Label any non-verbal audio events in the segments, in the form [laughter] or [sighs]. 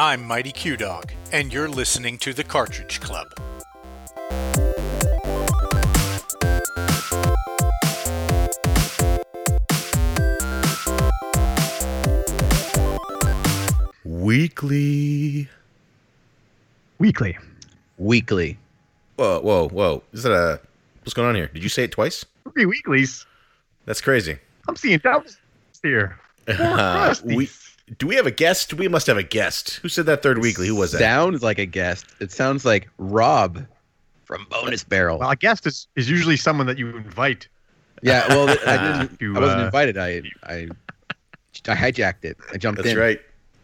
I'm Mighty Q Dog, and you're listening to the Cartridge Club. Weekly. Weekly. Weekly. Whoa, whoa, whoa. Is that a. What's going on here? Did you say it twice? Three weeklies. That's crazy. I'm seeing doubles here. [laughs] Four Uh, we, do we have a guest? We must have a guest. Who said that third weekly? Who was that? Sounds like a guest. It sounds like Rob from Bonus Barrel. well, a guest is, is usually someone that you invite. yeah, well, I [laughs] didn't. You, I wasn't uh, invited. I, I, I hijacked it. I jumped That's in. right.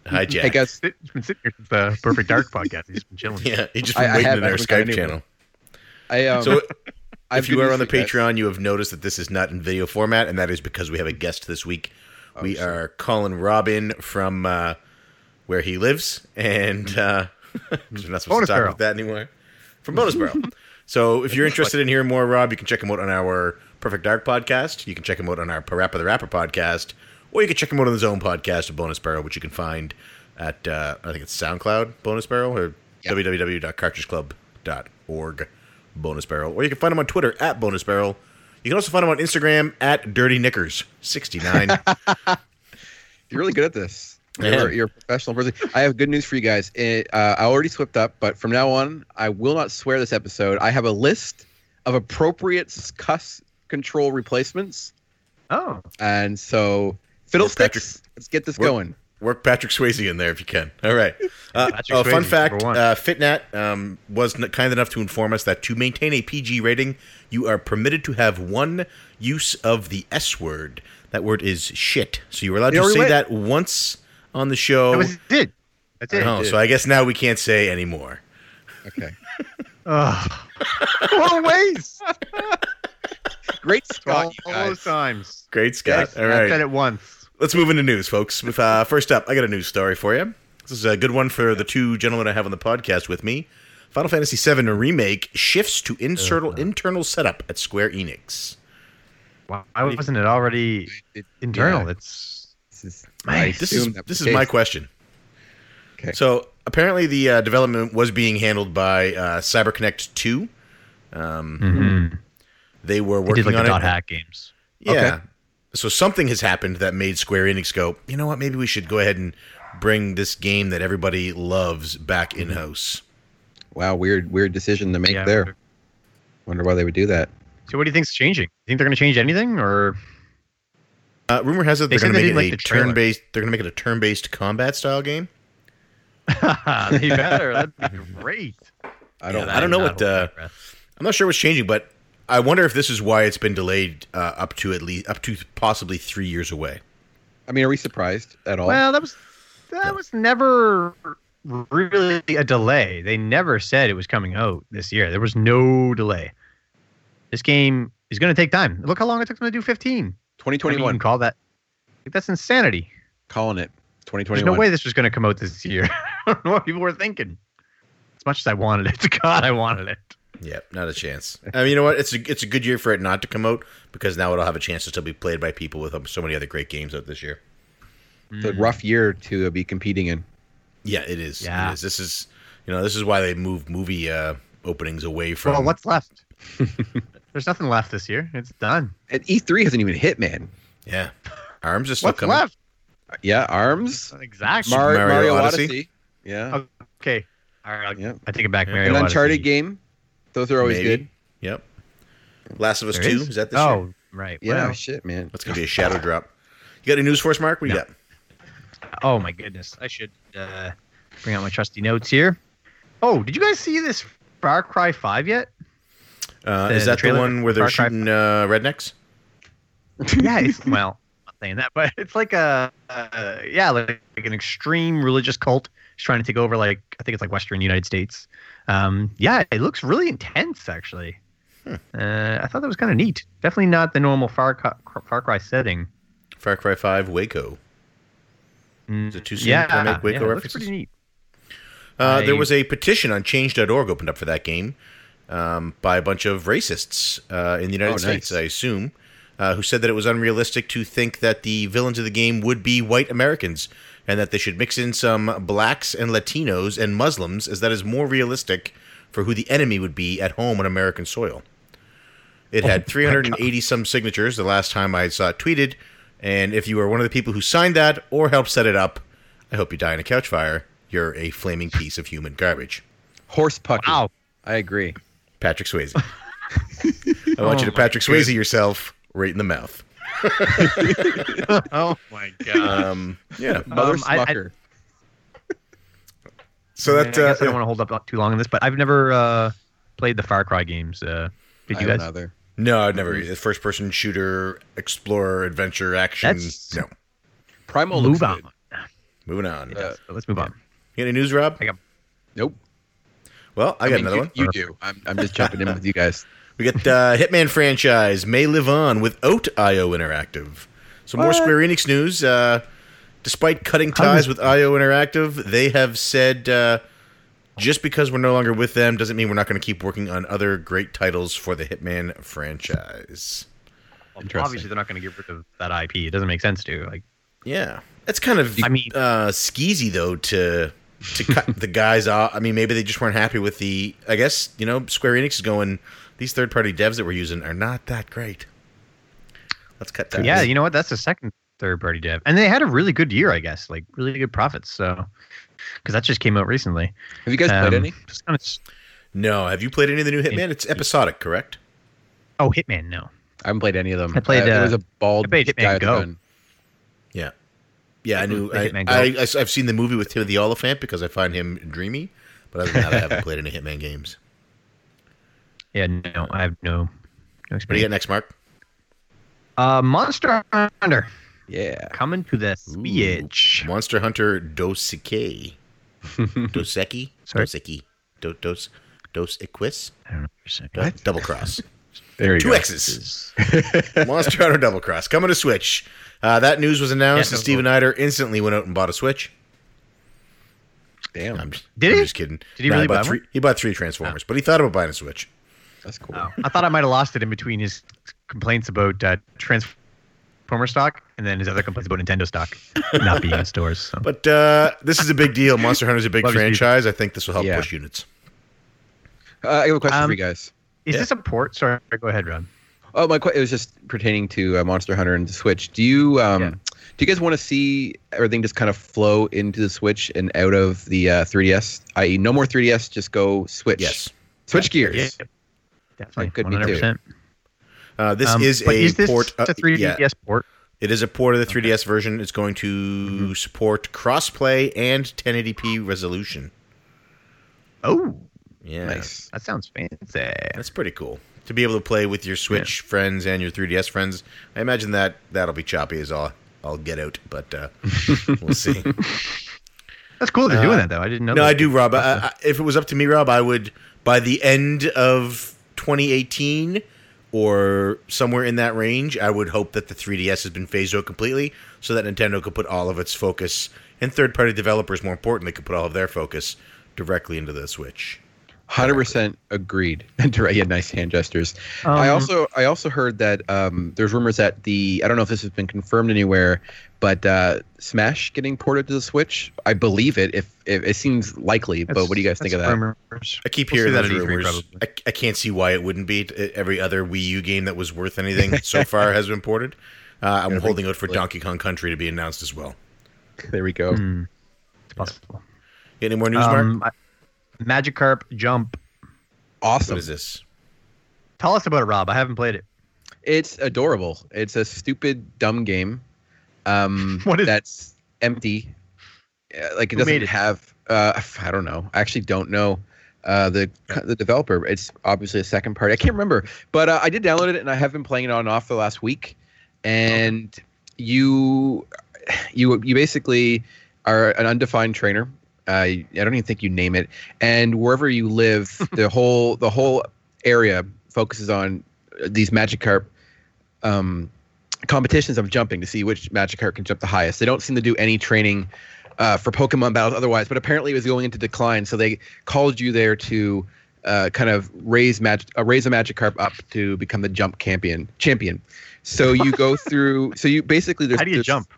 Hi, Jack. Hey guys, He's been sitting here since the Perfect Dark podcast. He's been chilling. [laughs] Yeah, he just been I waiting have- in our Skype channel. I um. So, [laughs] if you are on the for you guys. Patreon, you have noticed that this is not in video format, and that is because we have a guest this week. Oh, we are calling Robin from uh, where he lives, and uh, [laughs] we're not supposed Bonus to talk Barrel. about that anymore. From Bonus Barrel. [laughs] So if you're interested in hearing more Rob, you can check him out on our Perfect Dark podcast. You can check him out on our Parappa the Rapper podcast, or you can check him out on his own podcast, of Bonus Barrel, which you can find at uh, I think it's SoundCloud Bonus Barrel or Yeah. www.cartridgeclub.org Bonus Barrel, or you can find him on Twitter at Bonus Barrel. You can also find him on Instagram at Dirty Knickers sixty nine. [laughs] You're really good at this. I You're, you're a professional person. I have good news for you guys. It, uh, I already slipped up, but from now on, I will not swear this episode. I have a list of appropriate cuss control replacements, Oh, and so Patrick. fiddlesticks. Let's get this going. Work Patrick Swayze in there if you can. All right. Uh, Patrick uh, fun fact: number one. uh, Fitnat um, was n- kind enough to inform us that to maintain a PG rating, you are permitted to have one use of the S word. That word is shit. So you were allowed They to say went. that once on the show. that was it. That's it. oh, did. so I guess now we can't say anymore. Okay. [laughs] Ugh. what a waste. Great all, Scott, you all those times. Great, Scott. Yes, All I said right. it once. Let's move into news, folks. With, uh, first up, I got a news story for you. This is a good one for the two gentlemen I have on the podcast with me. Final Fantasy VII Remake shifts to internal internal setup at Square Enix. Why wasn't it already internal? yeah, It's this is, Man, I This is this is my question. Okay. So apparently, the uh, development was being handled by uh, CyberConnect Two. Um, mm-hmm. They were They working did like on the it. dot hack games. Yeah. Okay. So something has happened that made Square Enix go, you know what? Maybe we should go ahead and bring this game that everybody loves back Mm-hmm. in house. Wow, weird, weird decision to make Yeah. there. Wonder why they would do that. So what do you think's changing? You think they're going to change anything, or Uh, rumor has it They they're said going to make it like a turn-based. They're going to make it a turn-based combat style game. [laughs] they better? That'd be [laughs] great. I don't. I don't know what, uh. I'm not sure what's changing, but I wonder if this is why it's been delayed uh, up to at least up to possibly three years away. I mean, are we surprised at all? Well, that was that was never really a delay. They never said it was coming out this year. There was no delay. This game is going to take time. Look how long it took them to do 15. I mean, 2021. call that. That's insanity. calling it. 2021. There's no way this was going to come out this year. [laughs] I don't know what people were thinking. As much as I wanted it, to [laughs] God, I wanted it. Yeah, not a chance. I mean, you know what? It's a it's a good year for it not to come out because now it'll have a chance to still be played by people with um, so many other great games out this year. It's a rough year to uh, be competing in. Yeah, it is. Yeah. It is. This is you know this is why they moved movie uh, openings away from. Well, what's left? [laughs] There's nothing left this year. It's done. And E3 hasn't even hit, man. Yeah, Arms is still What's coming. left? Yeah, Arms, Exactly. Mar- Mario Mario, Odyssey. Odyssey. Yeah, okay. All right. I'll- Yeah. I take it back. Yeah. Mario an Uncharted game. Those are always Maybe. good. Yep. Last of Us There Two is? is that this oh, year? right. Yeah, Well, shit, man. That's gonna be a shadow drop. You got any news for us, Mark? What do you got? oh my goodness. I should uh, bring out my trusty notes here. Oh, did you guys see this Far Cry 5 yet? Uh, The- is that the trailer one where they're Far shooting uh, rednecks? yeah, it's [laughs] well, I'm not saying that, but it's like a uh, yeah, like, like an extreme religious cult is trying to take over like I think it's like Western United States. Um, yeah, it looks really intense actually. Hmm. Uh, I thought that was kind of neat. Definitely not the normal Far Cry, Far Cry setting. Far Cry Five Waco. Mm, Is it too soon yeah, to make Waco yeah, it looks references? pretty neat. Uh, there was a petition on Change.org opened up for that game um, by a bunch of racists uh, in the United Oh, States, nice. I assume, uh, who said that it was unrealistic to think that the villains of the game would be white Americans and that they should mix in some blacks and Latinos and Muslims, as that is more realistic for who the enemy would be at home on American soil. It had 380 some signatures the last time I saw it tweeted, and if you are one of the people who signed that or helped set it up, I hope you die in a couch fire. You're a flaming piece of human garbage. Horse pucky. Wow. I agree. Patrick Swayze. [laughs] I want you to Oh Patrick Swayze yourself right in the mouth. [laughs] oh my god. Um, yeah. Mother Um, I- I- Smucker. So I that guess I uh, don't want to hold up too long on this, but I've never uh, played the Far Cry games. Uh, did you don't guys? uh, either. no, I've never. The first person shooter, explorer, adventure, action. That's- No. Primal looks Move on. good. Moving on. It You. Let's move on. You got any news, Rob? I got- Nope. Well, I got mean, another you, one. You do. I'm, I'm just jumping in with you guys. [laughs] We got uh, [laughs] Hitman franchise may live on without IO Interactive. So more Square Enix news. Uh, despite cutting ties with IO Interactive, they have said uh, just because we're no longer with them doesn't mean we're not going to keep working on other great titles for the Hitman franchise. Interesting. Obviously, they're not going to get rid of that IP. It doesn't make sense to. Like, Yeah, that's kind of I mean- uh, skeezy though to to cut [laughs] the guys off. I mean, maybe they just weren't happy with the. I guess you know Square Enix is going. These third party devs that we're using are not that great. Let's cut that. yeah, you know what? That's the second third party dev, and they had a really good year, I guess. Like really good profits. So, because that just came out recently. Have you guys played Um, any? Just kind of. No, have you played any of the new Hitman? It's episodic, correct? Oh, Hitman, no. I haven't played any of them. I played, Uh, it was uh, a bald I played Hitman guy Go. gun. Yeah. Yeah, I knew. I, Hitman Go. I, I, have seen the movie with Timothy Olyphant because I find him dreamy. But other than that, I haven't played any Hitman games. Yeah, no, I have no. no What do you got next, Mark? Uh, Monster Hunter Yeah. coming to the Switch. Monster Hunter Doseki. [laughs] Doseki? Sorry? Doseki. Do, dos, dos Equis? I don't know. for a second. Do- Double Cross. [laughs] There you Two go. X's. [laughs] Monster Hunter Double Cross coming to Switch. Uh, that news was announced, Yeah, and Steven Eider instantly went out and bought a Switch. Damn. I'm, just- Did I'm he? just kidding. Did he really buy three? one? He bought three Transformers, but he thought about buying a Switch. That's cool. Oh, I thought I might have lost it in between his complaints about uh, Transformer stock and then his other complaints about Nintendo stock not being in stores. So. But uh, this is a big deal. Monster Hunter is a big Love franchise. I think this will help Yeah. push units. Uh, I have a question Um, for you guys. Is Yeah. this a port? Sorry, go ahead, Ron. Oh, my que- it was just pertaining to uh, Monster Hunter and the Switch. Do you um, Yeah. do you guys want to see everything just kind of flow into the Switch and out of the uh, 3DS? I.e., no more 3DS, just go Switch. Yes. Switch gears. Yeah, definitely. That could be too. 100%. Uh, this Um, is a is this port. Uh, a 3DS yeah, port? it is a port of the 3DS version. It's going to Mm-hmm. support crossplay and 1080p resolution. Oh, Yeah, Nice. that sounds fancy. that's pretty cool. To be able to play with your Switch friends and your 3DS friends, I imagine that that'll be choppy as all I'll get out, but uh, [laughs] we'll see. That's cool they're Uh, doing that though. I didn't know. No, that. I do, Rob. I, I, if it was up to me, Rob, I would by the end of 2018 or somewhere in that range, I would hope that the 3DS has been phased out completely, so that Nintendo could put all of its focus and third-party developers, more importantly, could put all of their focus directly into the Switch. Hundred percent agreed. [laughs] yeah, nice hand gestures. I Um, also I also heard that um, there's rumors that the I don't know if this has been confirmed anywhere, but uh, Smash getting ported to the Switch. I believe it. If, if it seems likely, but what do you guys think of that? rumors. I keep We'll see hearing that those at E3 rumors. I, I can't see why it wouldn't be. Every other Wii U game that was worth anything [laughs] so far has been ported. Uh, I'm Gotta holding out for Donkey Kong Country to be announced as well. There we go. Hmm, it's possible. Got any more news, Mark? Um, I- Magikarp Jump. Awesome. What is this? Tell us about it, Rob. I haven't played it. It's adorable. It's a stupid, dumb game. Um, [laughs] What is- that's empty? Uh, Like it Who doesn't it? have. Uh, I don't know. I actually don't know. Uh, the the developer. It's obviously a second party. I can't remember, but uh, I did download it and I have been playing it on and off for the last week. And you, you you basically are an undefined trainer. Uh, I don't even think you name it. And wherever you live, [laughs] the whole the whole area focuses on these Magikarp um, competitions of jumping to see which Magikarp can jump the highest. They don't seem to do any training uh, for Pokemon battles otherwise, but apparently it was going into decline, so they called you there to uh, kind of raise mag- uh, raise a Magikarp up to become the jump champion. Champion. So you go [laughs] through. So you basically there's How do you there's- jump?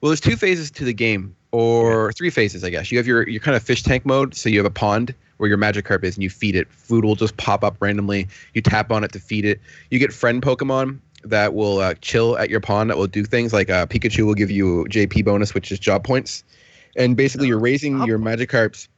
well, there's two phases to the game. Or three phases, I guess. You have your your kind of fish tank mode, so you have a pond where your Magikarp is, and you feed it. Food will just pop up randomly. You tap on it to feed it. You get friend Pokemon that will uh, chill at your pond that will do things like uh, Pikachu will give you JP bonus, which is job points, and basically you're raising Job your Magikarp's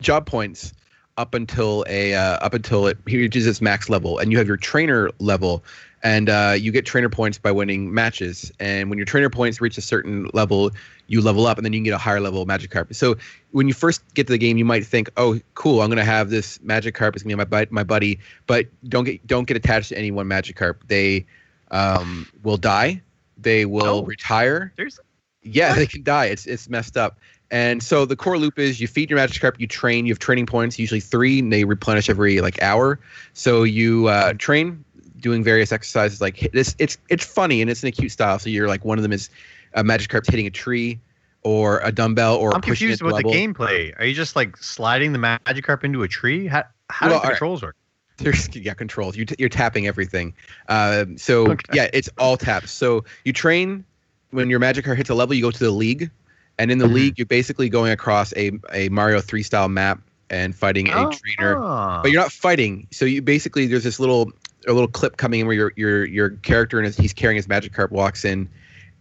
job points up until a uh, up until it reaches its max level, and you have your trainer level, and uh, you get trainer points by winning matches. And when your trainer points reach a certain level, you level up, and then you can get a higher level Magikarp. So when you first get to the game, you might think, "Oh, cool! I'm gonna have this Magikarp. It's gonna be my bud- my buddy." But don't get don't get attached to any one Magikarp. They um, will die. They will Oh. retire. There's Yeah, they can die. It's it's messed up. And so the core loop is you feed your Magikarp, you train, you have training points, usually three, and they replenish every like hour. So you uh, train doing various exercises like this. It's it's funny and it's in a cute style. So you're like one of them is a Magikarp's hitting a tree, or a dumbbell, or I'm pushing confused with the gameplay. Are you just like sliding the Magikarp into a tree? How how Well, do the all right. controls work? [laughs] There's yeah controls. You t- you're tapping everything. Um, so Okay. yeah, it's all taps. So you train when your Magikarp hits a level, you go to the league, and in the Mhm. league, you're basically going across a a Mario three style map and fighting a trainer. But you're not fighting. So you basically there's this little a little clip coming in where your your your character and his, he's carrying his Magikarp walks in.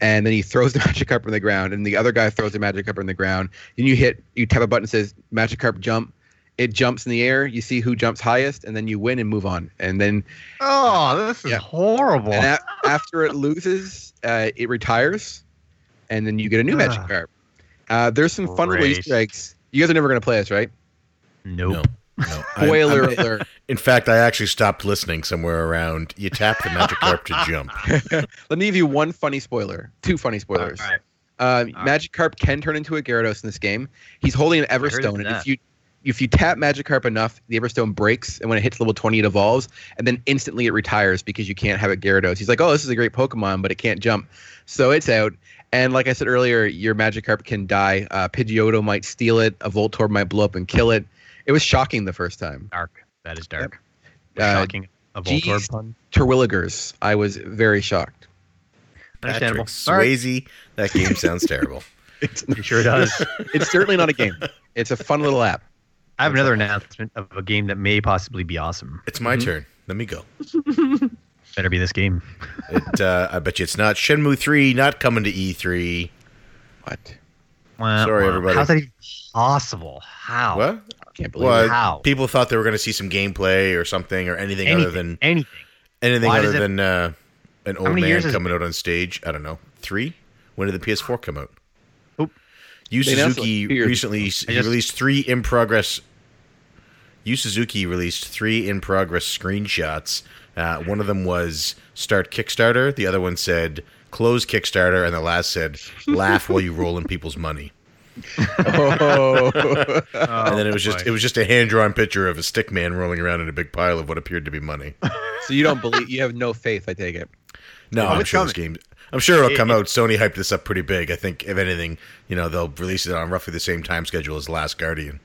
And then he throws [laughs] the Magikarp on the ground, and the other guy throws the Magikarp on the ground. Then you hit, you tap a button that says Magikarp jump. It jumps in the air. You see who jumps highest, and then you win and move on. And then Oh, this is Yeah. horrible. and a- after it loses, uh, it retires, and then you get a new magic Magikarp. Uh, there's some fun little Great. Easter eggs. You guys are never gonna play this, right? nope. No. No. [laughs] I'm- Spoiler I'm- alert. in fact, I actually stopped listening somewhere around. You tap the Magikarp to jump. [laughs] Let me give you one funny spoiler. Two funny spoilers. All right. All right. Magikarp can turn into a Gyarados in this game. He's holding an Everstone, and if you if you tap Magikarp enough, the Everstone breaks, and when it hits level 20, it evolves, and then instantly it retires because you can't have it Gyarados. He's like, oh, this is a great Pokemon, but it can't jump, so it's out. And like I said earlier, your Magikarp can die. Uh, Pidgeotto might steal it. A Voltorb might blow up and kill it. It was shocking the first time. Dark. That is dark. Uh, Shocking. A geez. Voltorb pun. Terwilligers, I was very shocked. Patrick Understandable. All right. Swayze. That game sounds terrible. [laughs] It's, It sure does. [laughs] it's certainly not a game. It's a fun little app. I have another announcement of a game that may possibly be awesome. It's my Mhm. turn. Let me go. [laughs] Better be this game. It, uh, I bet you it's not Shenmue 3, not coming to E E3. What? Wah, Sorry, wah. everybody. How's that even possible? How? What? I can't believe Well, it. How? people thought they were going to see some gameplay or something or anything, Anything. other than anything. anything Why other does it- than uh, an old man years it coming out on stage. I don't know. Three? When did the PS4 come out? Oop. Yu They announced it like Suzuki recently ago. s- I just- released three in progress. Yu Suzuki released three in progress screenshots. Uh, one of them was start Kickstarter. The other one said close Kickstarter, and the last said laugh while you roll in people's money. Oh. and then it was just it was just a hand drawn picture of a stick man rolling around in a big pile of what appeared to be money. so you don't believe you have no faith, I take it. No, Oh, I'm it's sure this game. I'm sure it'll come it- out. Sony hyped this up pretty big. I think if anything, you know, they'll release it on roughly the same time schedule as Last Guardian.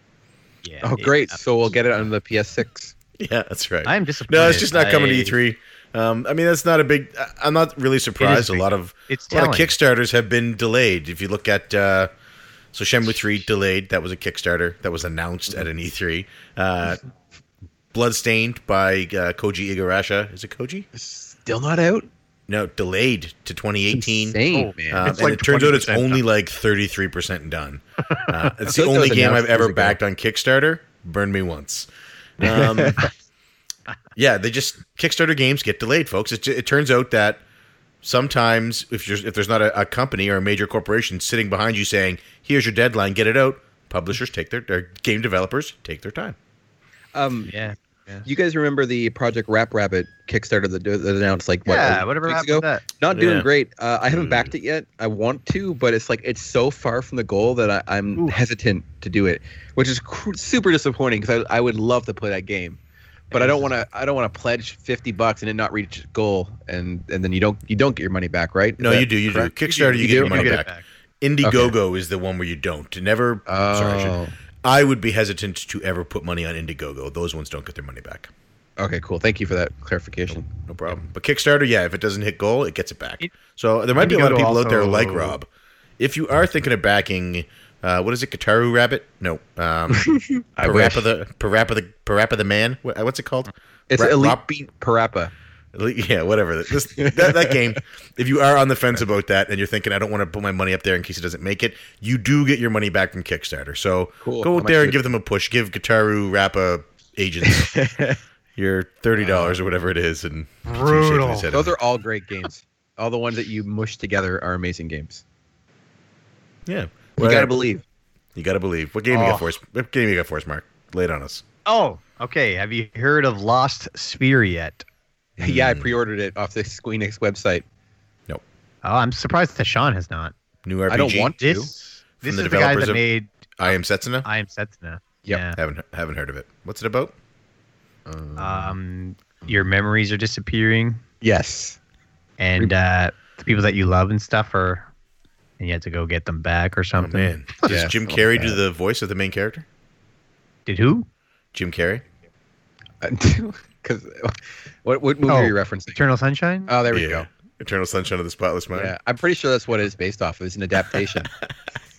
Yeah, Oh, it- great. So we'll get it on the PS6. Yeah, that's right. I'm disappointed. no, it's just not coming to E3. Um, I mean, that's not a big. I- I'm not really surprised. A lot of It's a lot of. Kickstarters have been delayed. If you look at uh, so Shenmue 3 delayed. That was a Kickstarter that was announced at an E3. Uh, Bloodstained by uh, Koji Igarashi. Is it Koji? Still not out? No, delayed to 2018. Insane, Oh, man. Um, It's and like it turns out it's 20% only like 33% done. [laughs] Uh, it's the only game I've ever backed on Kickstarter. Burned me once. Um, [laughs] yeah, they just Kickstarter games get delayed, folks. It, it turns out that sometimes if you're, if there's not a, a company or a major corporation sitting behind you saying, "Here's your deadline, get it out," publishers take their, their game developers take their time. Um, Yeah. you guys remember the Project Rap Rabbit Kickstarter that, that announced like what? yeah, whatever weeks happened ago? with that. Not doing Yeah. great. Uh, I haven't Mm. backed it yet. I want to, but it's like it's so far from the goal that I, I'm Ooh. hesitant to do it, which is cr- super disappointing because I, I would love to play that game, but I don't want to. I don't want to pledge fifty bucks and it not reach goal, and and then you don't you don't get your money back, right? No, that you do. You correct? do. Kickstarter, you, You get do? your money You get back. back. Indiegogo is the one where you don't. Never. sorry, I should- Oh, I would be hesitant to ever put money on Indiegogo. Those ones don't get their money back. okay, cool. Thank you for that clarification. No problem. But Kickstarter, yeah, if it doesn't hit goal, it gets it back. So there might be a lot of Indiegogo people out there like Rob. If you are thinking of backing Uh, what is it? Gitaru Rabbit? No. Um, [laughs] Parappa the Parappa the Parappa the Man. What- What's it called? It's Ra- Elite Rop- Beat Parappa. Yeah, whatever. This, that, that game. [laughs] If you are on the fence about that and you're thinking I don't want to put my money up there in case it doesn't make it, you do get your money back from Kickstarter. So Cool. go out much there and give them a push. Give Gitaru Rappa agents [laughs] your thirty dollars or whatever it is, and see you shaking Brutal. Those are all great games. All the ones that you mush together are amazing games. yeah. You gotta believe. You gotta believe. What game you Oh. got for us? What game you got for us, Mark? Lay it on us. Oh, okay. Have you heard of Lost Sphear yet? Yeah, I Hmm. pre-ordered it off the Squeenix website. Nope. Oh, I'm surprised that Sean has not. New RPG. I don't want to. This From this the is the guy that made I am Setsuna. I Am Setsuna. Yep. Yeah. Haven't haven't heard of it. What's it about? Um, your memories are disappearing, Yes. and uh, the people that you love and stuff are, and you have to go get them back or Oh something. man, does Yeah, Jim oh, Carrey like do the voice of the main character? Did who? Jim Carrey. Uh, [laughs] because what what movie Oh, are you referencing? Eternal Sunshine. Oh, there we Yeah. go. Eternal Sunshine of the Spotless Mind. Yeah, I'm pretty sure that's what it is based off. of. It's an adaptation. [laughs] [laughs]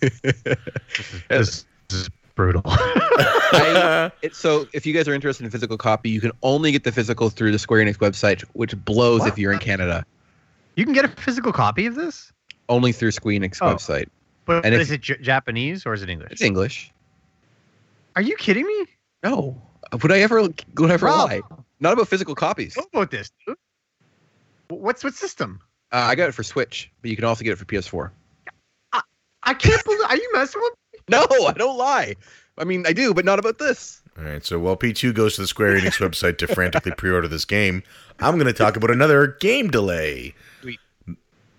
this is brutal. I, it, so if you guys are interested in physical copy, you can only get the physical through the Square Enix website, which blows if you're in Canada. you can get a physical copy of this, Only through Square Enix Oh. website. but And if- is it J- Japanese or is it English? It's English. Are you kidding me? No. Would I ever would I ever Rob, lie? Not about physical copies. Know about this? dude. What's what system? Uh, I got it for Switch, but you can also get it for PS4. I can't believe. Are you messing with? me? [laughs] No, I don't lie. I mean, I do, but not about this. All right. So while P2 goes to the Square Enix [laughs] website to frantically pre-order this game, I'm going to talk about another game delay. Sweet.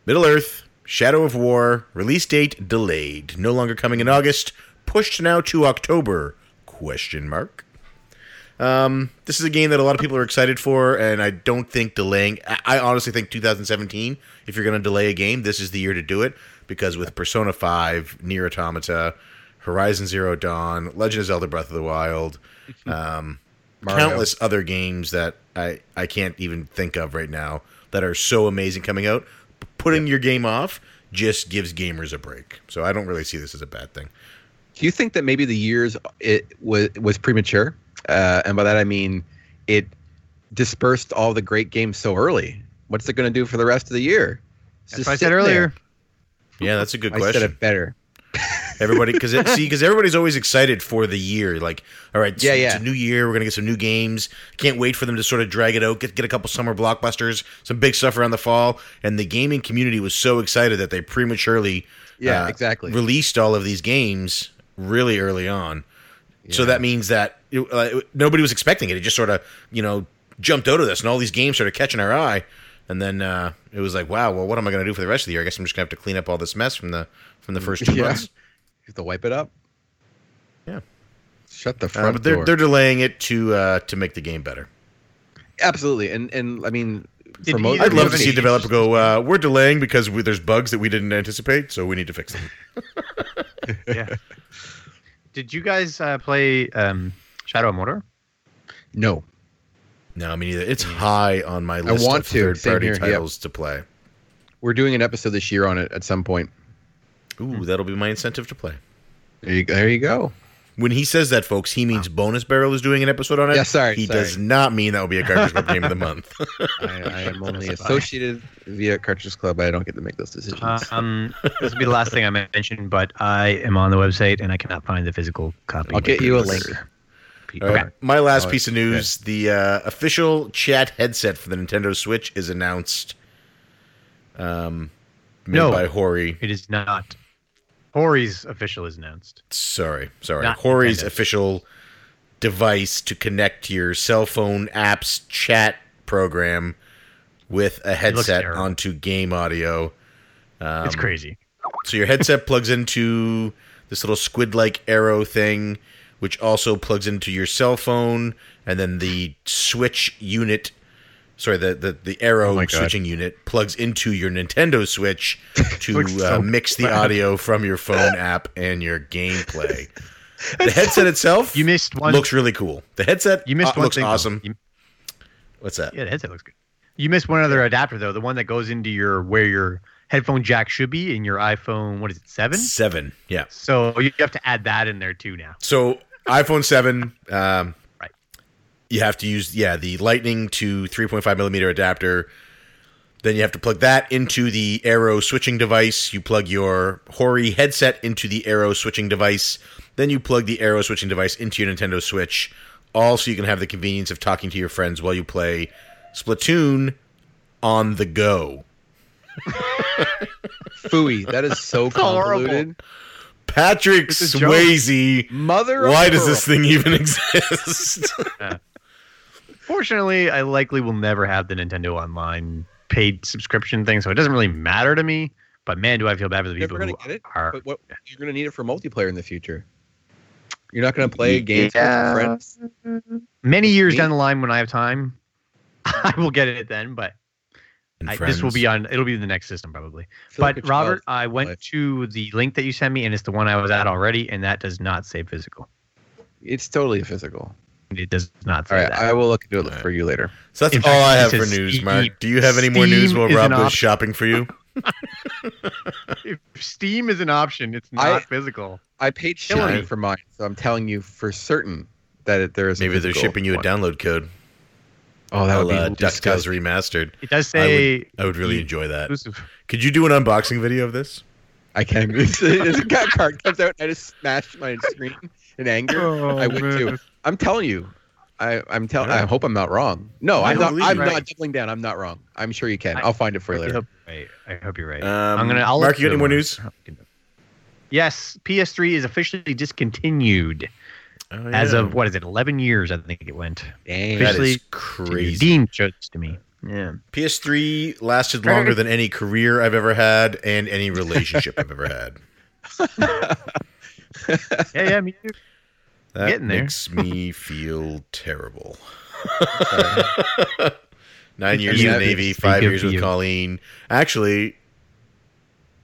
Middle Earth: Shadow of War release date delayed. No longer coming in August. Pushed now to October? Question mark. Um, this is a game that a lot of people are excited for, and I don't think delaying. I, honestly think 2017. If you're going to delay a game, this is the year to do it because with Persona 5, Nier Automata, Horizon Zero Dawn, Legend of Zelda: Breath of the Wild, [laughs] um, countless other games that I I can't even think of right now that are so amazing coming out. P- Putting your game off just gives gamers a break. So I don't really see this as a bad thing. Do you think that maybe the years it was was premature? Uh, and by that I mean it dispersed all the great games so early. What's it going to do for the rest of the year? It's That's what I said sitting earlier. Yeah, that's a good there. I question. said it better. Everybody, because see, [laughs] because everybody's always excited for the year. Like, all right, it's, Yeah, it's a new year. We're gonna get some new games. Can't wait for them to sort of drag it out. Get get a couple summer blockbusters, some big stuff around the fall. And the gaming community was so excited that they prematurely, Yeah, uh, exactly. released all of these games really early on. So that means that it, uh, nobody was expecting it. It just sort of, you know, jumped out of this, and all these games started catching our eye. And then uh, it was like, wow, well, what am I going to do for the rest of the year? I guess I'm just going to have to clean up all this mess from the from the first two [laughs] Yeah. months. You have to wipe it up. Yeah. Shut the Uh, front but they're door. they're delaying it to uh, to make the game better. Absolutely, and and I mean, for most, I'd love to see a developer go. Uh, we're delaying because we, there's bugs that we didn't anticipate, so we need to fix them. [laughs] yeah. Did you guys uh, play um, Shadow of Mordor? no, No, I mean either. It's high on my list want of to. third-party here, yep. titles to play. we're doing an episode this year on it at some point. Ooh, that'll be my incentive to play. There you, there you go. When he says that, folks, he means Bonus Barrel is doing an episode on it. Yeah, sorry, He sorry. does not mean that will be a Cartridge Club Game of the [laughs] Month. I, I am only associated via Cartridge Club. I don't get to make those decisions. Um, this will be the last thing I mentioned, but I am on the website and I cannot find the physical copy. I'll get you a link. All right, My last Oh, piece of news: the uh, official chat headset for the Nintendo Switch is announced. Um, made No. by Hori. It is not. Hori's official is announced. Sorry, sorry. Not Hori's Nintendo. official device to connect to your cell phone app's chat program with a headset onto game audio. Um, it's crazy. So your headset plugs into this little squid-like arrow thing, which also plugs into your cell phone, and then the switch unit. Sorry, the the, the arrow Oh switching unit plugs into your Nintendo Switch [laughs] to so uh, mix the audio from your phone [laughs] app and your gameplay. [laughs] The headset itself You missed one. looks really cool. The headset you missed uh, one looks thing. awesome. You- What's that? yeah, the headset looks good. You missed one other adapter though, the one that goes into your where your headphone jack should be in your iPhone. What is it, seven? Seven. Yeah. So you have to add that in there too now. So iPhone seven. Um. You have to use yeah the Lightning to 3.5 millimeter adapter. Then you have to plug that into the Arrow switching device. You plug your Hori headset into the Arrow switching device. Then you plug the Arrow switching device into your Nintendo Switch. All so you can have the convenience of talking to your friends while you play Splatoon on the go. Fooey. That is so horrible. convoluted. Patrick It's. Swayze. Mother. of Why does pearl. this thing even [laughs] exist? Fortunately, I likely will never have the Nintendo Online paid subscription thing, so it doesn't really matter to me. But man, do I feel bad for the Never people gonna who get it. are. But what you're gonna need it for multiplayer in the future. You're not gonna play games Yeah. with your friends. Many years Me? down the line, when I have time, [laughs] I will get it then. But I, this will be on. It'll be the next system probably. Feel like But Robert, I went life. to the link that you sent me, and it's the one I was at already, and that does not say physical. It's totally physical. It does not All say right, that. I will look into it All right. for you later. So that's In all fact, I have for news, Steam- Mark. Do you have any more news while Rob was shopping for you? [laughs] if Steam is an option, it's I- not physical. I paid Killing shipping for mine, so I'm telling you for certain that it, there is. a Maybe they're shipping you a one. download code. Oh, that I'll, would be uh, DuckTales disgusting. remastered. It does I would, say I would really you- enjoy that. exclusive. Could you do an unboxing video of this? I can. It's, [laughs] it's a cat card comes out. and I just smashed my screen [laughs] in anger. Oh, I would too. I'm telling you. I, I'm telling. I hope I'm not wrong. No, I I'm don't not. believe I'm you. not doubling down. I'm not wrong. I'm sure you can. I- I'll find it for you I later. hope you're right. I hope you're right. Um, I'm gonna. I'll Mark, you got any more news? Yes, PS3 is officially discontinued Oh, as of what is it? 11 years, I think it went. Dang. that officially is crazy. Dean showed this to me. Yeah. PS3 lasted longer than any career I've ever had and any relationship I've ever had. [laughs] Yeah, yeah, me too. That Getting there. makes me feel terrible. [laughs] Nine years mean, in the Navy, five years with you. Colleen. Actually,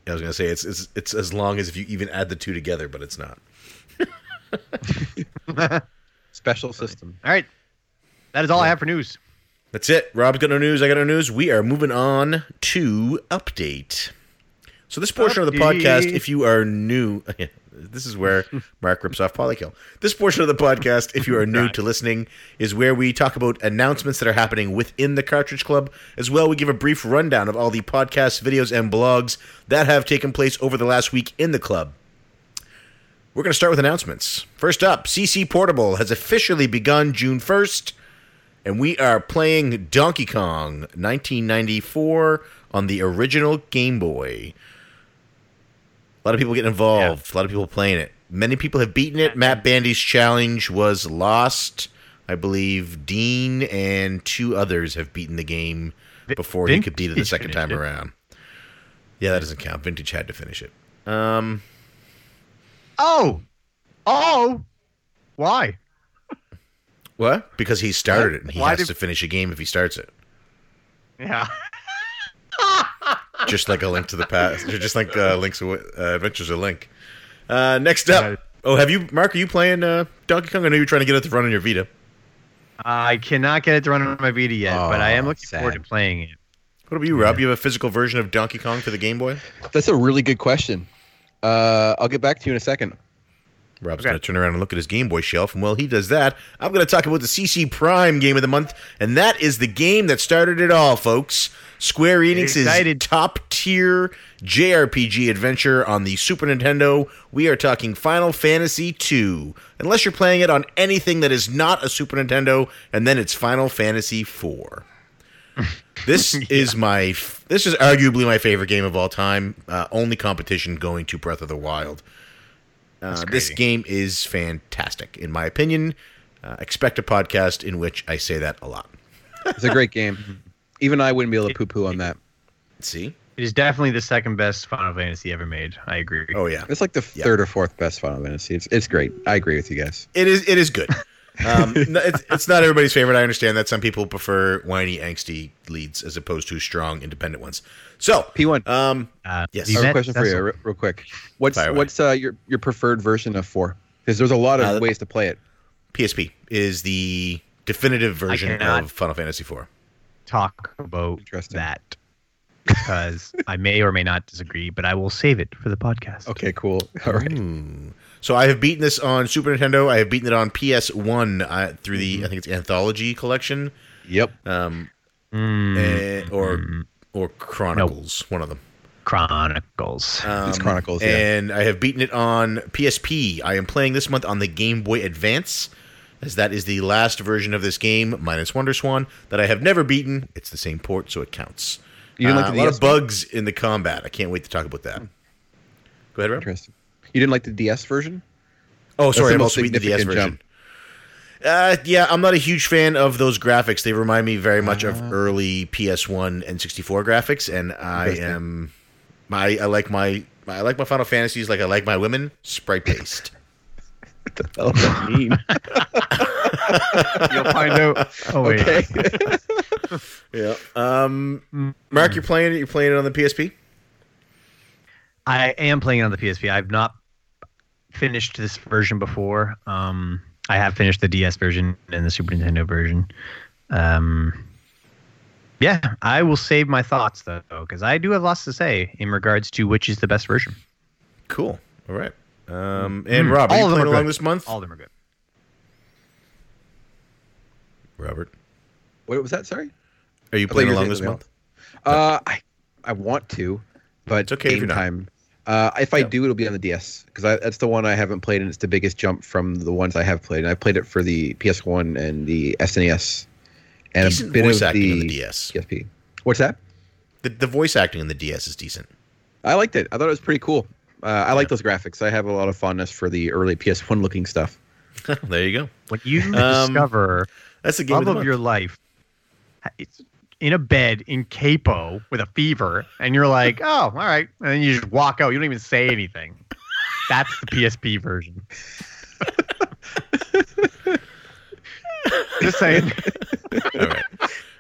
I was gonna say it's it's it's as long as if you even add the two together, but it's not. [laughs] Special system. All right. That is all I have for news. That's it. Rob's got no news. I got no news. We are moving on to update. So this portion of the podcast, if you are new, [laughs] this is where [laughs] Mark rips off Polykill. This portion of the podcast, if you are new to listening, is where we talk about announcements that are happening within the Cartridge Club. As well, we give a brief rundown of all the podcasts, videos, and blogs that have taken place over the last week in the club. We're going to start with announcements. First up, CC Portable has officially begun June 1st and we are playing Donkey Kong 1994 on the original Game Boy. A lot of people getting involved. A lot of people playing it. Many people have beaten it. Matt Bandy's challenge was lost. I believe Dean and two others have beaten the game before he could beat it the second time it. around. Yeah, that doesn't count. Vintage had to finish it. Um, Oh. Oh. Why? what? Because he started it and he Why has did- to finish a game if he starts it. Yeah. [laughs] just like a link to the past, or just like uh, links uh, Adventures of Link. Uh, next up, oh, have you, Mark? Are you playing uh, Donkey Kong? I know you're trying to get it to run on your Vita. I cannot get it to run on my Vita yet, but I am Oh, looking forward to playing it. What about you, Rob? You have a physical version of Donkey Kong for the Game Boy? That's a really good question. Uh, I'll get back to you in a second. Rob's Okay. going to turn around and look at his Game Boy shelf, and while he does that, I'm going to talk about the CC Prime Game of the Month, and that is the game that started it all, folks. Square Enix's Excited. top tier JRPG adventure on the Super Nintendo. We are talking Final Fantasy II. Unless you're playing it on anything that is not a Super Nintendo, and then it's Final Fantasy IV. [laughs] This is my this is arguably my favorite game of all time. Uh, only competition going to Breath of the Wild. Uh, this game is fantastic, in my opinion. Uh, expect a podcast in which I say that a lot. It's a great game. [laughs] Even I wouldn't be able to poo-poo on that. See? It is definitely the second best Final Fantasy ever made. I agree. Oh yeah, It's like the Yeah. third or fourth best Final Fantasy. It's it's great. I agree with you guys. it is. It is good. Um, [laughs] no, it's, it's not everybody's favorite. I understand that some people prefer whiny, angsty leads as opposed to strong, independent ones. So, P1. um, Uh, Yes. I have a question for you, real, real quick. What's Fire what's uh, your your preferred version of four? Because there's a lot of Uh, ways to play it. PSP is the definitive version of Final Fantasy IV. Talk about Interesting. that. because [laughs] I may or may not disagree, but I will save it for the podcast. Okay, cool. All right. Hmm. So I have beaten this on Super Nintendo. I have beaten it on PS1 uh, through the I think it's Anthology collection, Yep. um, Mm, eh, or or Chronicles, one of them. Chronicles. Um, It's Chronicles, yeah. And I have beaten it on PSP. I am playing this month on the Game Boy Advance, as that is the last version of this game, minus WonderSwan, that I have never beaten. It's the same port, so it counts. You didn't Uh, like the a lot DS of bugs in the combat. I can't wait to talk about that. Go ahead, Rob. Interesting. You didn't like the DS version? Oh, sorry, I'm also beating the DS version. Uh, yeah, I'm not a huge fan of those graphics. They remind me very much of early PS1 and 64 graphics, and I am my I like my I like my Final Fantasies like I like my women sprite based. What the hell does that mean? You'll find out. Oh wait. okay. [laughs] yeah. Um. Mark, you're playing it. You're playing it on the PSP. I am playing it on the PSP. I've not finished this version before. Um, I have finished the DS version and the Super Nintendo version. Um, yeah, I will save my thoughts though, because I do have lots to say in regards to which is the best version. Cool. All right. Um, and Mm. Rob, are All you playing are along good. this month? All of them are good. Robert, what was that? Sorry. are you playing along this something month? Uh, I I want to, but It's okay if game you're not. time. Uh, if I Yeah. do, it'll be on the DS because that's the one I haven't played, and it's the biggest jump from the ones I have played. And I played it for the PS1 and the SNES, and Decent a bit voice of acting the, in the DS. PSP. What's that? The, the voice acting in the DS is decent. I liked it. I thought it was pretty cool. Uh, I like those graphics. I have a lot of fondness for the early PS1 looking stuff. [laughs] there you go. When you Um, discover That's the game love of the of month. your life, it's in a bed in Kaipo with a fever, and you're like, [laughs] oh, all right, and then you just walk out. You don't even say anything. That's the PSP version. [laughs] Just saying. All right.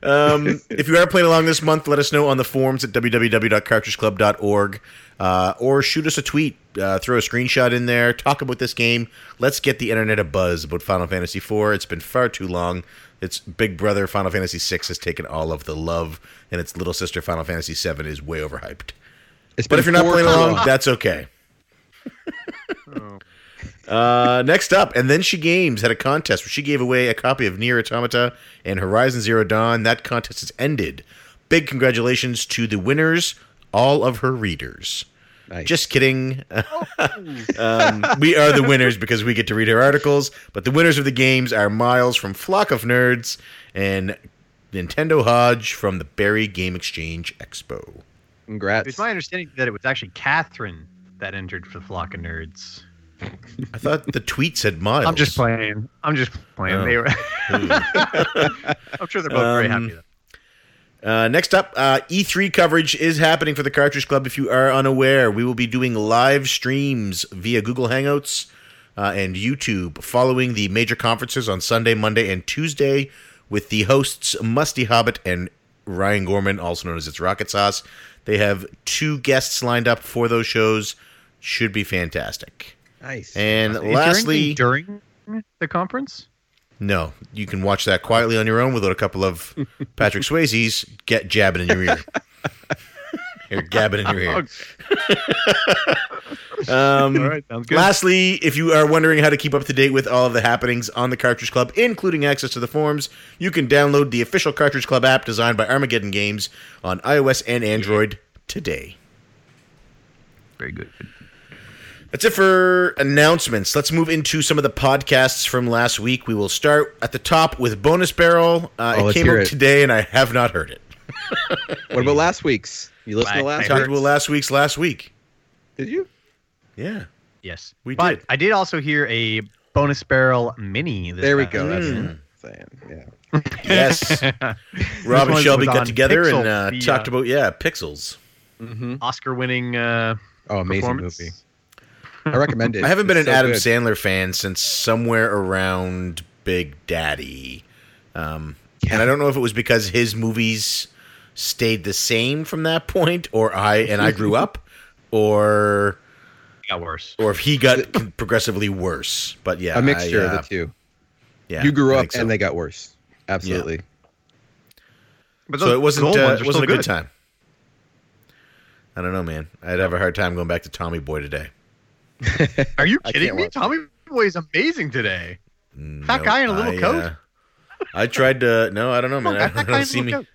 Um, [laughs] if you are playing along this month, let us know on the forums at www.cartridgeclub.org uh, or shoot us a tweet. Uh, throw a screenshot in there. Talk about this game. Let's get the internet a buzz about Final Fantasy IV. It's been far too long. Its big brother, Final Fantasy VI, has taken all of the love, and its little sister, Final Fantasy VII, is way overhyped. It's But if you're not playing along, long. that's okay. [laughs] Uh, next up, and then she games had a contest where she gave away a copy of Nier Automata and Horizon Zero Dawn. That contest has ended. Big congratulations to the winners, all of her readers. Nice. Just kidding. [laughs] um, we are the winners because we get to read her articles. But the winners of the games are Miles from Flock of Nerds and Nintendo Hodge from the Barry Game Exchange Expo. Congrats. It's my understanding that it was actually Catherine that entered for Flock of Nerds. I thought the tweet said Miles. I'm just playing. I'm just playing. Oh. They were [laughs] I'm sure they're both very Um, happy. Though. Uh, next up, uh, E3 coverage is happening for the Cartridge Club. If you are unaware, we will be doing live streams via Google Hangouts uh, and YouTube following the major conferences on Sunday, Monday, and Tuesday with the hosts Musty Hobbit and Ryan Gorman, also known as It's Rocket Sauce. They have two guests lined up for those shows. Should be fantastic. Nice. And Is lastly, during the conference. no, you can watch that quietly on your own without a couple of [laughs] Patrick Swayze's get jabbing in your ear. [laughs] Or gabbing in your ear. [laughs] Um, All right, sounds good. Lastly, if you are wondering how to keep up to date with all of the happenings on the Cartridge Club, including access to the forums, you can download the official Cartridge Club app designed by Armageddon Games on iOS and Android today. Very good. That's it for announcements. Let's move into some of the podcasts from last week. We will start at the top with Bonus Barrel. Uh, Oh, it came out it. today, and I have not heard it. [laughs] what about last week's? You listened to last I Talked about last week's last week. Did you? Yeah. Yes, We but did. I did also hear a bonus barrel mini. This There we go. That's Mm. what saying. Yeah. [laughs] Yes. Rob and Shelby got together Pixel, and uh, the, talked uh, about, yeah, Pixels. Mm-hmm. Oscar-winning uh, Oh, amazing movie. I recommend it. I haven't been It's an so Adam good. Sandler fan since somewhere around Big Daddy. Um, And I don't know if it was because his movies stayed the same from that point, or I and I grew up, or It got worse. or if he got progressively worse. But yeah, A mixture I, of uh, the two. Yeah, you grew I up so. and they got worse. Absolutely. But so it wasn't uh, it wasn't a still good time. I don't know, man. I'd have a hard time going back to Tommy Boy today. [laughs] Are you kidding me? watch Tommy Boy is amazing today. Fat guy in a little I, coat? uh, I tried to. No, I don't know, man. on, I don't guy in a see me. little coat.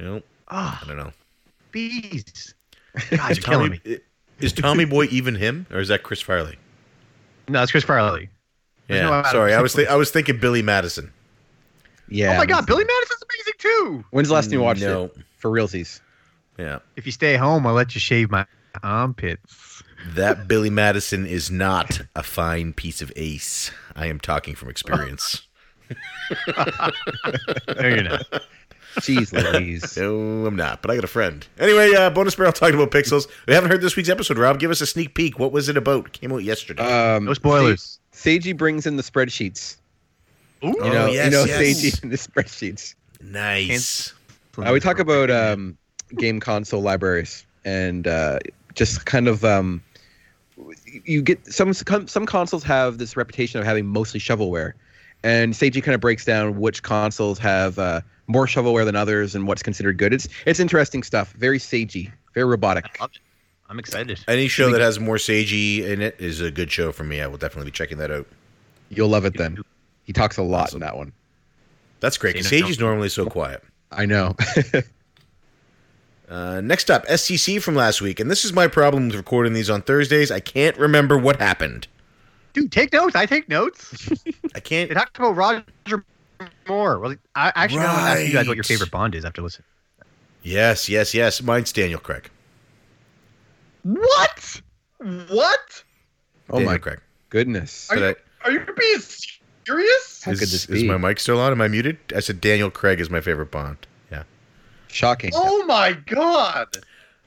No, Oh, I don't know. bees. God, Is you're killing Tommy, me. is Tommy Boy even him, or is that Chris Farley? No, it's Chris Farley. There's Yeah, no sorry. I was Sandler. thi- I was thinking Billy Madison. Yeah. oh my God, Billy Madison's amazing too. When's the last time you watched No. it? For realsies. Yeah, If you stay home, I'll let you shave my armpits. that Billy Madison is not a fine piece of ace. I am talking from experience. [laughs] No, you're not. Jeez Louise. no, I'm not, but I got a friend. Anyway, uh, bonus barrel talking about pixels. We haven't heard this week's episode. Rob, give us a sneak peek. What was it about? It came out yesterday. Um, No spoilers. Seiji brings in the spreadsheets. Ooh. You Oh, know, yes, you know yes. Seiji in the spreadsheets. nice. Uh, we talk about um, game console libraries and uh, just kind of um, you get some some consoles have this reputation of having mostly shovelware, and Seiji kind of breaks down which consoles have uh, more shovelware than others and what's considered good. It's it's interesting stuff. Very Seiji, very robotic. I love it. I'm excited. Any show that has more Seiji in it is a good show for me. I will definitely be checking that out. You'll love it then. He talks a lot Awesome. in that one. That's great. See, Seiji's normally so quiet. I know. [laughs] Uh, next up, STC from last week, and this is my problem with recording these on Thursdays. I can't remember what happened. Dude, take notes. I take notes. [laughs] I can't. They talked about Roger Moore. Well, I actually want to ask you guys what your favorite Bond is after listening. Yes, yes, yes. Mine's Daniel Craig. What? What? oh Daniel my Craig. goodness. Did I- Are you being serious? How is, could this is be? my mic still on? Am I muted? I said Daniel Craig is my favorite Bond. Yeah. Shocking. Oh my god!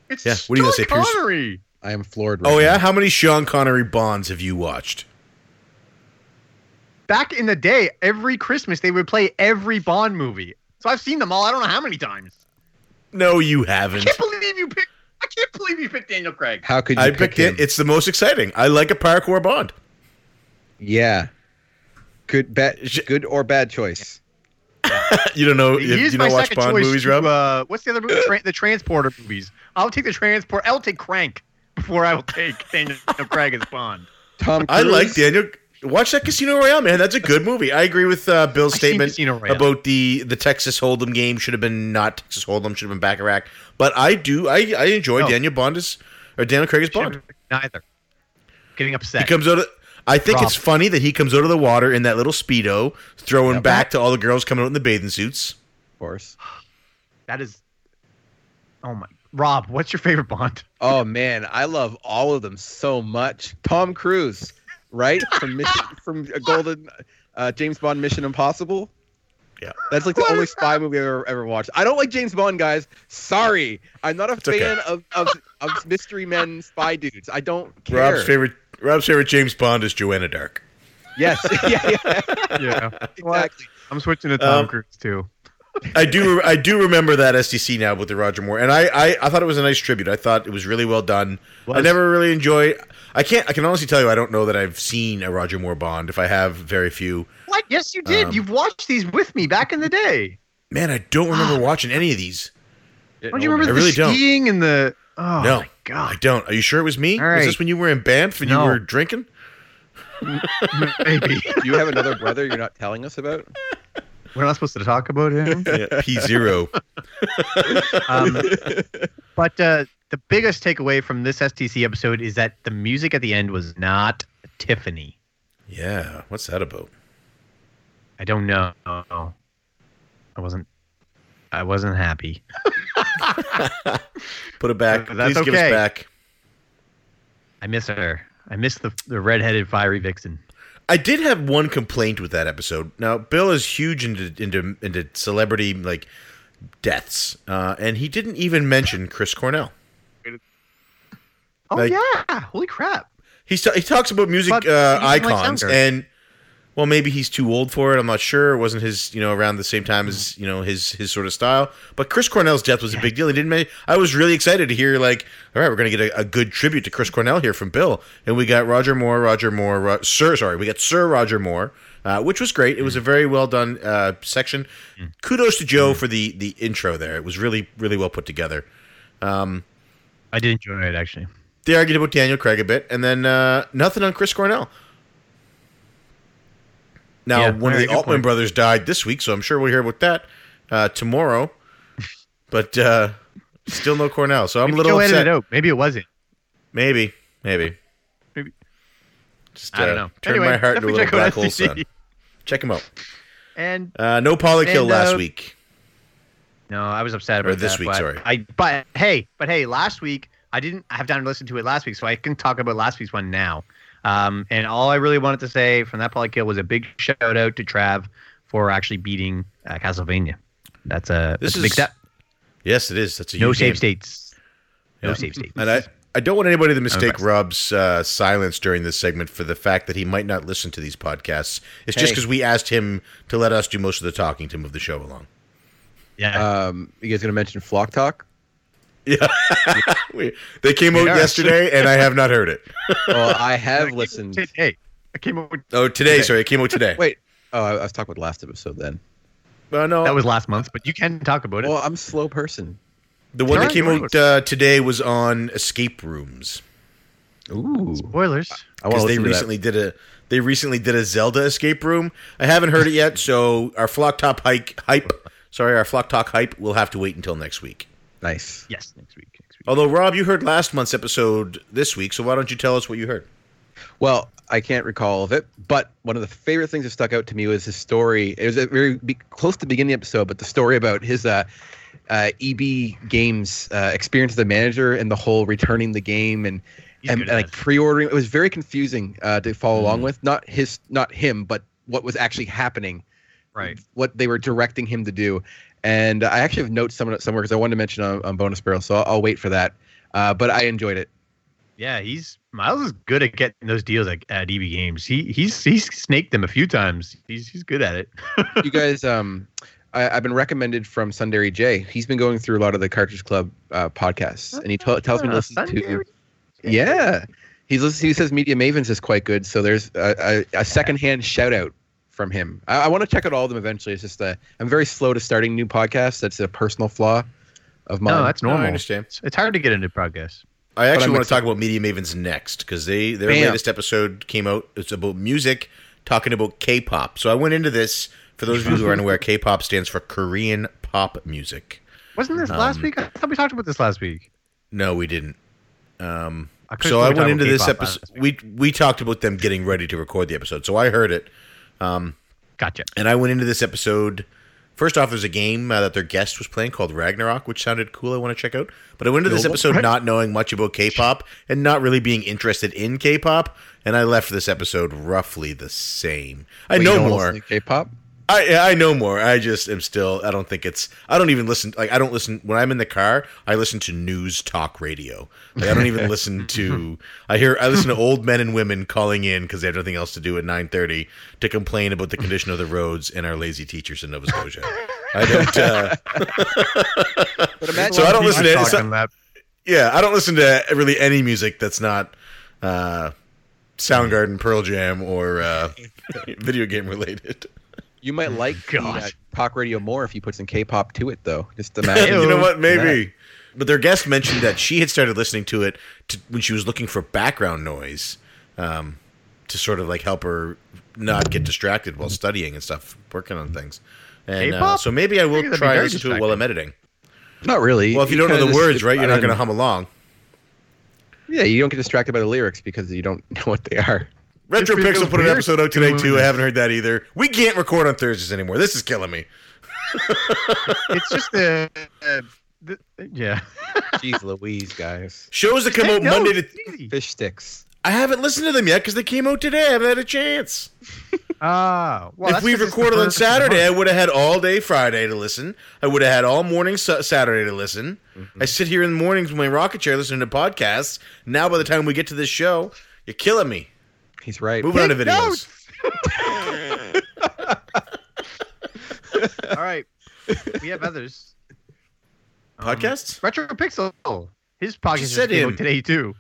It's Yeah, what are you gonna Sean say, Pierce? Connery. I am floored. Right Oh now. yeah. How many Sean Connery Bonds have you watched? Back in the day, every Christmas they would play every Bond movie. So I've seen them all. I don't know how many times. No, you haven't. I can't believe you picked. I can't believe you picked Daniel Craig. How could you I pick picked him? it. It's the most exciting. I like a parkour Bond. Yeah. Good bad good or bad choice. [laughs] You don't know. He You, you my don't watch second Bond choice. movies, to, Rob? Uh, what's the other movie? Tra- the Transporter movies. I'll take the Transport. I'll take Crank before I will take [laughs] Daniel Craig as Bond. Tom I like Daniel. Watch that Casino Royale, man. That's a good movie. I agree with uh, Bill's I've statement Casino Royale. about the the Texas Hold'em game should have been not Texas Hold'em, should have been Baccarat. But I do. I I enjoy No. Daniel Bond as or Daniel Craig as Bond. Neither. Getting upset. He comes out. Of, I think Rob. it's funny that he comes out of the water in that little speedo, throwing Yep. back to all the girls coming out in the bathing suits. Of course. that is. Oh my. Rob, what's your favorite Bond? Oh man, I love all of them so much. Tom Cruise, right? From [laughs] Mission, from a Golden uh, James Bond Mission Impossible. Yeah. That's like the What only spy movie I've ever, ever watched. I don't like James Bond, guys. Sorry. I'm not a okay. fan of, of, of mystery men spy dudes. I don't care. Rob's favorite. Rob's favorite James Bond is Joanna Dark. Yes. [laughs] yeah, yeah. Yeah. exactly. I'm switching to Tom Um, Cruise too. I do I do remember that SDC now with the Roger Moore, and I, I I thought it was a nice tribute. I thought it was really well done. I never really enjoy. I can't. I can honestly tell you, I don't know that I've seen a Roger Moore Bond. If I have, very few. What? Yes, you did. Um, You've watched these with me back in the day. Man, I don't remember watching any of these. Don't you remember I the really don't. skiing and the? Oh no, my I don't. Are you sure it was me? All Was this when you were in Banff and No. you were drinking? Maybe Do you have another brother you're not telling us about? we're not supposed to talk about him. [laughs] Yeah, P zero. Um, but uh, the biggest takeaway from this STC episode is that the music at the end was not Tiffany. yeah, what's that about? I don't know. I wasn't. I wasn't happy. Put it back. That's Please give us okay. back. I miss her. I miss the the redheaded fiery vixen. I did have one complaint with that episode. Now, Bill is huge into into into celebrity like deaths, uh, and he didn't even mention Chris Cornell. Oh Like- yeah! Holy crap! He's he talks about music uh, he doesn't like icons, and well, maybe he's too old for it. I'm not sure. It wasn't his, you know, around the same time as you know his his sort of style. But Chris Cornell's death was a big deal. He didn't. Make, I was really excited to hear like, all right, we're gonna get a, a good tribute to Chris Cornell here from Bill, and we got Roger Moore, Roger Moore, Ro- Sir, sorry, we got Sir Roger Moore. Uh, which was great. It was a very well done uh, section. Kudos to Joe for the the intro there. It was really really well put together. Um, I did enjoy it actually. They argued about Daniel Craig a bit, and then uh, nothing on Chris Cornell. Now, Yeah, one of the Allman point. brothers died this week, so I'm sure we'll hear about that uh, tomorrow. But uh, still no Cornell, so I'm Maybe a little Joe edited upset. it out. Maybe it wasn't. Maybe, maybe, Maybe. Just I don't uh, know. Turn Anyway, my heart into a little check black hole SDC. sun. Check him out. And Uh, no Polykill And, last uh, week. no, I was upset about Or this that, week, but sorry. I but hey, but hey, last week I didn't have time to listen to it last week, so I can talk about last week's one now. Um, and all I really wanted to say from that Polykill was a big shout out to Trav for actually beating uh, Castlevania. That's a, This that's a big is step. Yes, it is. That's a No huge save game. states. No Yeah. save states. And I, I don't want anybody to mistake impressed. Rob's uh, silence during this segment for the fact that he might not listen to these podcasts. It's just because we asked him to let us do most of the talking to move the show along. yeah. Um, you guys gonna mention Flock Talk? Yeah, [laughs] we, they came out Yeah. yesterday, and I have not heard it. [laughs] Well, I have listened. Hey, I came up with Oh, today. Okay. Sorry, it came out today. Wait. Oh, I, I was talking about last episode then. Well, no, that was last month, but you can talk about it. Well, I'm a slow person. the one that came alright. out uh, today was on escape rooms Ooh. Spoilers. I want because they listen that. recently did a they recently did a Zelda escape room. I haven't heard it yet, so our flock top hike hype. Sorry, our flock talk hype. We'll have to wait until next week. Nice. Yes, next week. Next week. Although Rob, you heard last month's episode this week, so why don't you tell us what you heard? Well, I can't recall all of it, but one of the favorite things that stuck out to me was his story. It was a very be- close to the beginning of the episode, but the story about his uh, uh, EB Games uh, experience as a manager and the whole returning the game and He's and, and, like pre-ordering. It was very confusing uh, to follow Mm. along with. Not his, not him, but what was actually happening. Right. What they were directing him to do. And I actually have notes somewhere somewhere because I wanted to mention on, on Bonus Barrel, so I'll, I'll wait for that. Uh, but I enjoyed it. Yeah, he's Miles is good at getting those deals at, at EB Games. He he's he's snaked them a few times. He's he's good at it. you [laughs] guys um I, I've been recommended from Sundari J. He's been going through a lot of the Cartridge Club uh, podcasts, and he t- tells me to listen to. Yeah, he's he says Media Mavens is quite good. So there's a, a, a secondhand shout out from him. I, I want to check out all of them eventually. It's just uh, I'm very slow to starting new podcasts. That's a personal flaw of mine. No, that's No, I understand. It's, it's hard to get into podcasts. I actually want to talk about Media Mavens next because they their Bam. latest episode came out. It's about music, talking about K-pop. So I went into this for those of you who are unaware. K-pop stands for Korean pop music. Wasn't this last Um, week? I thought we talked about this last week. No, we didn't. Um, I so I went into this episode. We we talked about them getting ready to record the episode. So I heard it. Um, Gotcha. and I went into this episode. First off, there's a game uh, that their guest was playing called Ragnarok, which sounded cool. I want to check out. But I went into this episode not knowing much about K-pop and not really being interested in K-pop, and I left this episode roughly the same. I you know more. K-pop. I I know more. I just am still. I don't think it's. I don't even listen. Like I don't listen when I'm in the car. I listen to news talk radio. Like I don't even [laughs] listen to. I hear. I listen to old men and women calling in because they have nothing else to do at 9:30 to complain about the condition of the roads and our lazy teachers in Nova Scotia. I don't. Uh, But imagine So I don't listen to. Talking So- that. yeah, I don't listen to really any music that's not uh, Soundgarden, Pearl Jam, or uh, [laughs] video game related. You might like [laughs] the, uh, talk radio more if you put some K-pop to it, though. Just [laughs] imagine. you know what? Ew. Maybe. But their guest mentioned that she had started listening to it to, when she was looking for background noise um, to sort of like help her not get distracted while studying and stuff, working on things. And uh, K-pop? so maybe I I will think try and very listen to it while I'm editing. Not really. Well, if you don't know kinda the just- words, right, you're I not don't going to hum along. Yeah, you don't get distracted by the lyrics because you don't [laughs] know what they are. Retro If Pixel was put an episode out today too. I haven't heard that either. We can't record on Thursdays anymore. This is killing me. [laughs] It's just the, uh, the yeah. Jeez Louise, guys. Shows that come Hey, out no, Monday to. Fish sticks. I haven't listened to them yet because they came out today. I haven't had a chance. Ah, well, if that's we 'cause it's the recorded on first of the Saturday, I would have had all day Friday to listen. I would have had all morning Sa- Saturday to listen. Mm-hmm. I sit here in the mornings with my rocket chair listening to podcasts. Now, by the time we get to this show, you're killing me. He's right. Moving on to videos. notes. [laughs] All right, we have others. Um, Podcasts? Retro Pixel. His podcast Just just said came him. today too.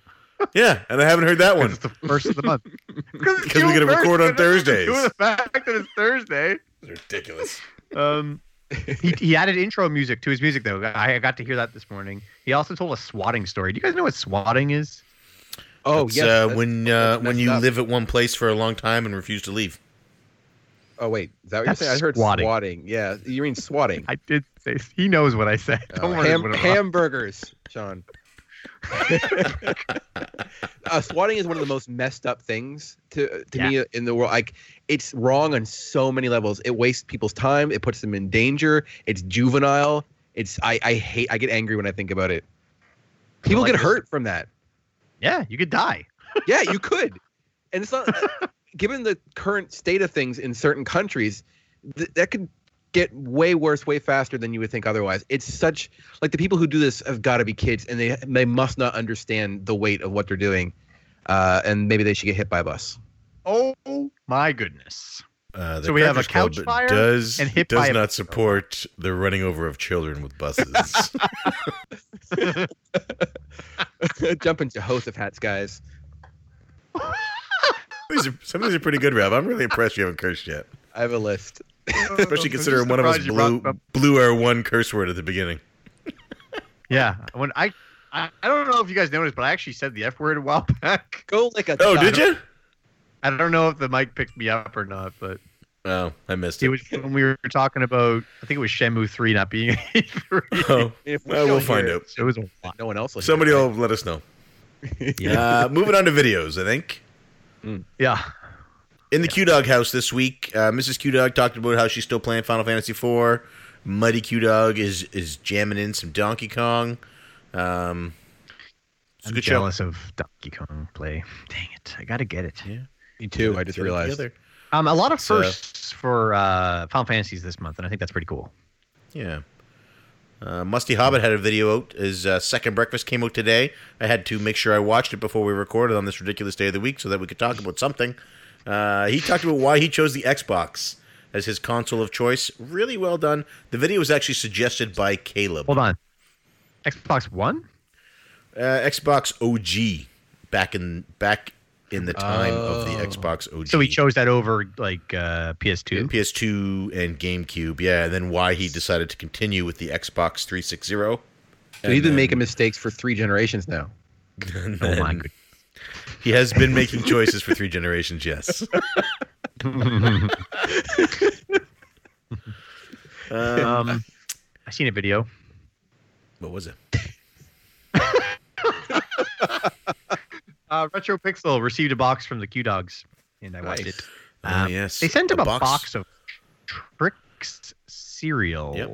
Yeah, and I haven't heard that one. It's the first of the month. [laughs] Because we gotta record on Thursdays. The fact that it's Thursday. It's ridiculous. Um, he, he added intro music to his music though. I, I got to hear that this morning. He also told a swatting story. Do you guys know what swatting is? Oh It's, yes. uh, that's- when uh, when you up. live at one place for a long time and refuse to leave. Oh wait, is that what you're saying? I heard swatting. swatting. Yeah, you mean swatting. [laughs] I did say he knows what I said. Oh, Don't worry. ham- what it was. hamburgers, Sean. [laughs] uh, swatting is one of the most messed up things to to me in the world. Like it's wrong on so many levels. It wastes people's time. It puts them in danger. It's juvenile. It's I I hate. I get angry when I think about it. People like get this. hurt from that. Yeah, you could die. Yeah, you could. And it's not [laughs] given the current state of things in certain countries, th- that could get way worse way faster than you would think otherwise. It's such like the people who do this have got to be kids and they they must not understand the weight of what they're doing. Uh, and maybe they should get hit by a bus. Oh my goodness. Uh, So we have a Cartridge couch Club fire does and hit does by a- not support the running over of children with buses. [laughs] [laughs] Jump into Joseph hats, guys. these are, some of these are pretty good, Rob. I'm really impressed you haven't cursed yet, I have a list. [laughs] especially I'm considering one of us surprised you brought blew blew our one curse word at the beginning. Yeah, when I, I I don't know if you guys noticed, but I actually said the F word a while back. Go like a Oh, did you? I don't know if the mic picked me up or not, but Oh, I missed it it. was when we were talking about. I think it was Shenmue three not being [laughs] three. Oh, If we well, we'll find hear out. It was a lot. No one else. Will Somebody it, will let us know. right? [laughs] Uh, moving on to videos, I think. Yeah, In the Q Dog house this week, uh, Mrs. Q Dog talked about how she's still playing Final Fantasy IV. Muddy Q Dog is is jamming in some Donkey Kong. Um, it's a I'm good jealous of Donkey Kong play. Dang it, I gotta get it. Yeah, Me too. I just realized. Um, a lot of So- firsts for uh, Final Fantasies this month, and I think that's pretty cool. Yeah. Uh, Musty Hobbit had a video out. His uh, second breakfast came out today. I had to make sure I watched it before we recorded on this ridiculous day of the week so that we could talk about something. Uh, he talked about why he chose the Xbox as his console of choice. Really well done. The video was actually suggested by Caleb. Hold on, Xbox One. Uh, Xbox OG back in back in the time of the Oh. Xbox OG. So he chose that over like uh, PS2. PS2 and GameCube. Yeah, and then why he decided to continue with the Xbox 360. So he's been then- making mistakes for three generations now. and [laughs] Oh my goodness. He has been making choices for three generations. Yes. [laughs] Um, I seen a video. what was it? [laughs] Uh, Retro Pixel received a box from the Q Dogs, and I watched Nice. it. Oh, Um, yes. They sent him A a box, box. of Trix cereal. Yep.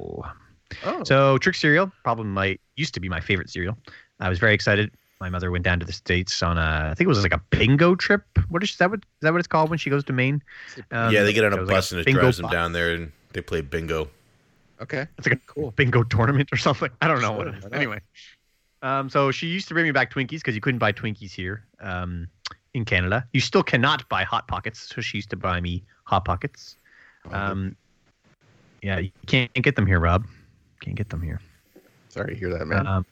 Oh, So Trick cereal, probably my used to be my favorite cereal. I was very excited. My mother went down to the states on a, I think it was like a bingo trip. What is that? What is that? What it's called when she goes to Maine? Um, yeah, they get on a was like bus and it bingo drives them down there, and they play bingo. okay. It's like a Cool. bingo tournament or something. I don't know what Sure, it is. Anyway, um, so she used to bring me back Twinkies because you couldn't buy Twinkies here um, in Canada. You still cannot buy Hot Pockets, so she used to buy me Hot Pockets. Um, yeah, you can't get them here, Rob. Can't get them here. Sorry to hear that, man. Um,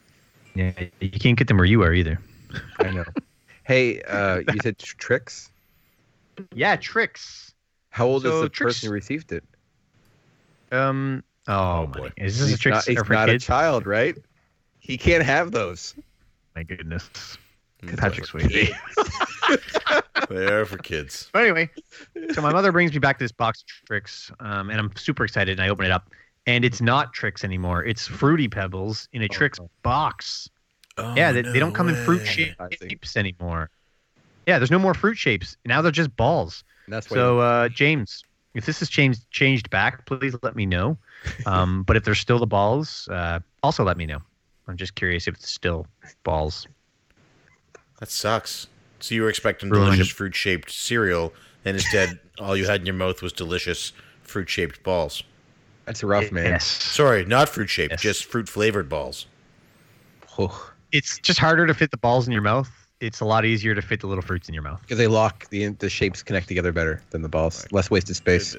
yeah, you can't get them where you are either. [laughs] I know. Hey, uh, you said tr- tricks. Yeah, tricks. How old So is the Trix- person who received it? Um. Oh, Oh, boy. Is this a trick not, for not a child, right? He can't have those. My goodness. Patrick for Swayze. [laughs] They are for kids. But anyway, so my mother brings me back this box of tricks, um, and I'm super excited. And I open it up, and it's not tricks anymore. It's fruity pebbles in a tricks no. box. Oh, yeah, they, they don't come in fruit shapes anymore. Yeah, there's no more fruit shapes. Now they're just balls. And that's. So, uh, James, if this has changed changed back, please let me know. [laughs] Um, but if there's still the balls, uh, also let me know. I'm just curious if it's still balls. That sucks. So you were expecting Ruined delicious fruit shaped cereal, and instead [laughs] all you had in your mouth was delicious fruit shaped balls. that's rough, man. Yes. Sorry, not fruit shaped, Yes. just fruit flavored balls. Oh, It's just harder to fit the balls in your mouth. It's a lot easier to fit the little fruits in your mouth. because they lock the the shapes connect together better than the balls. Less wasted space.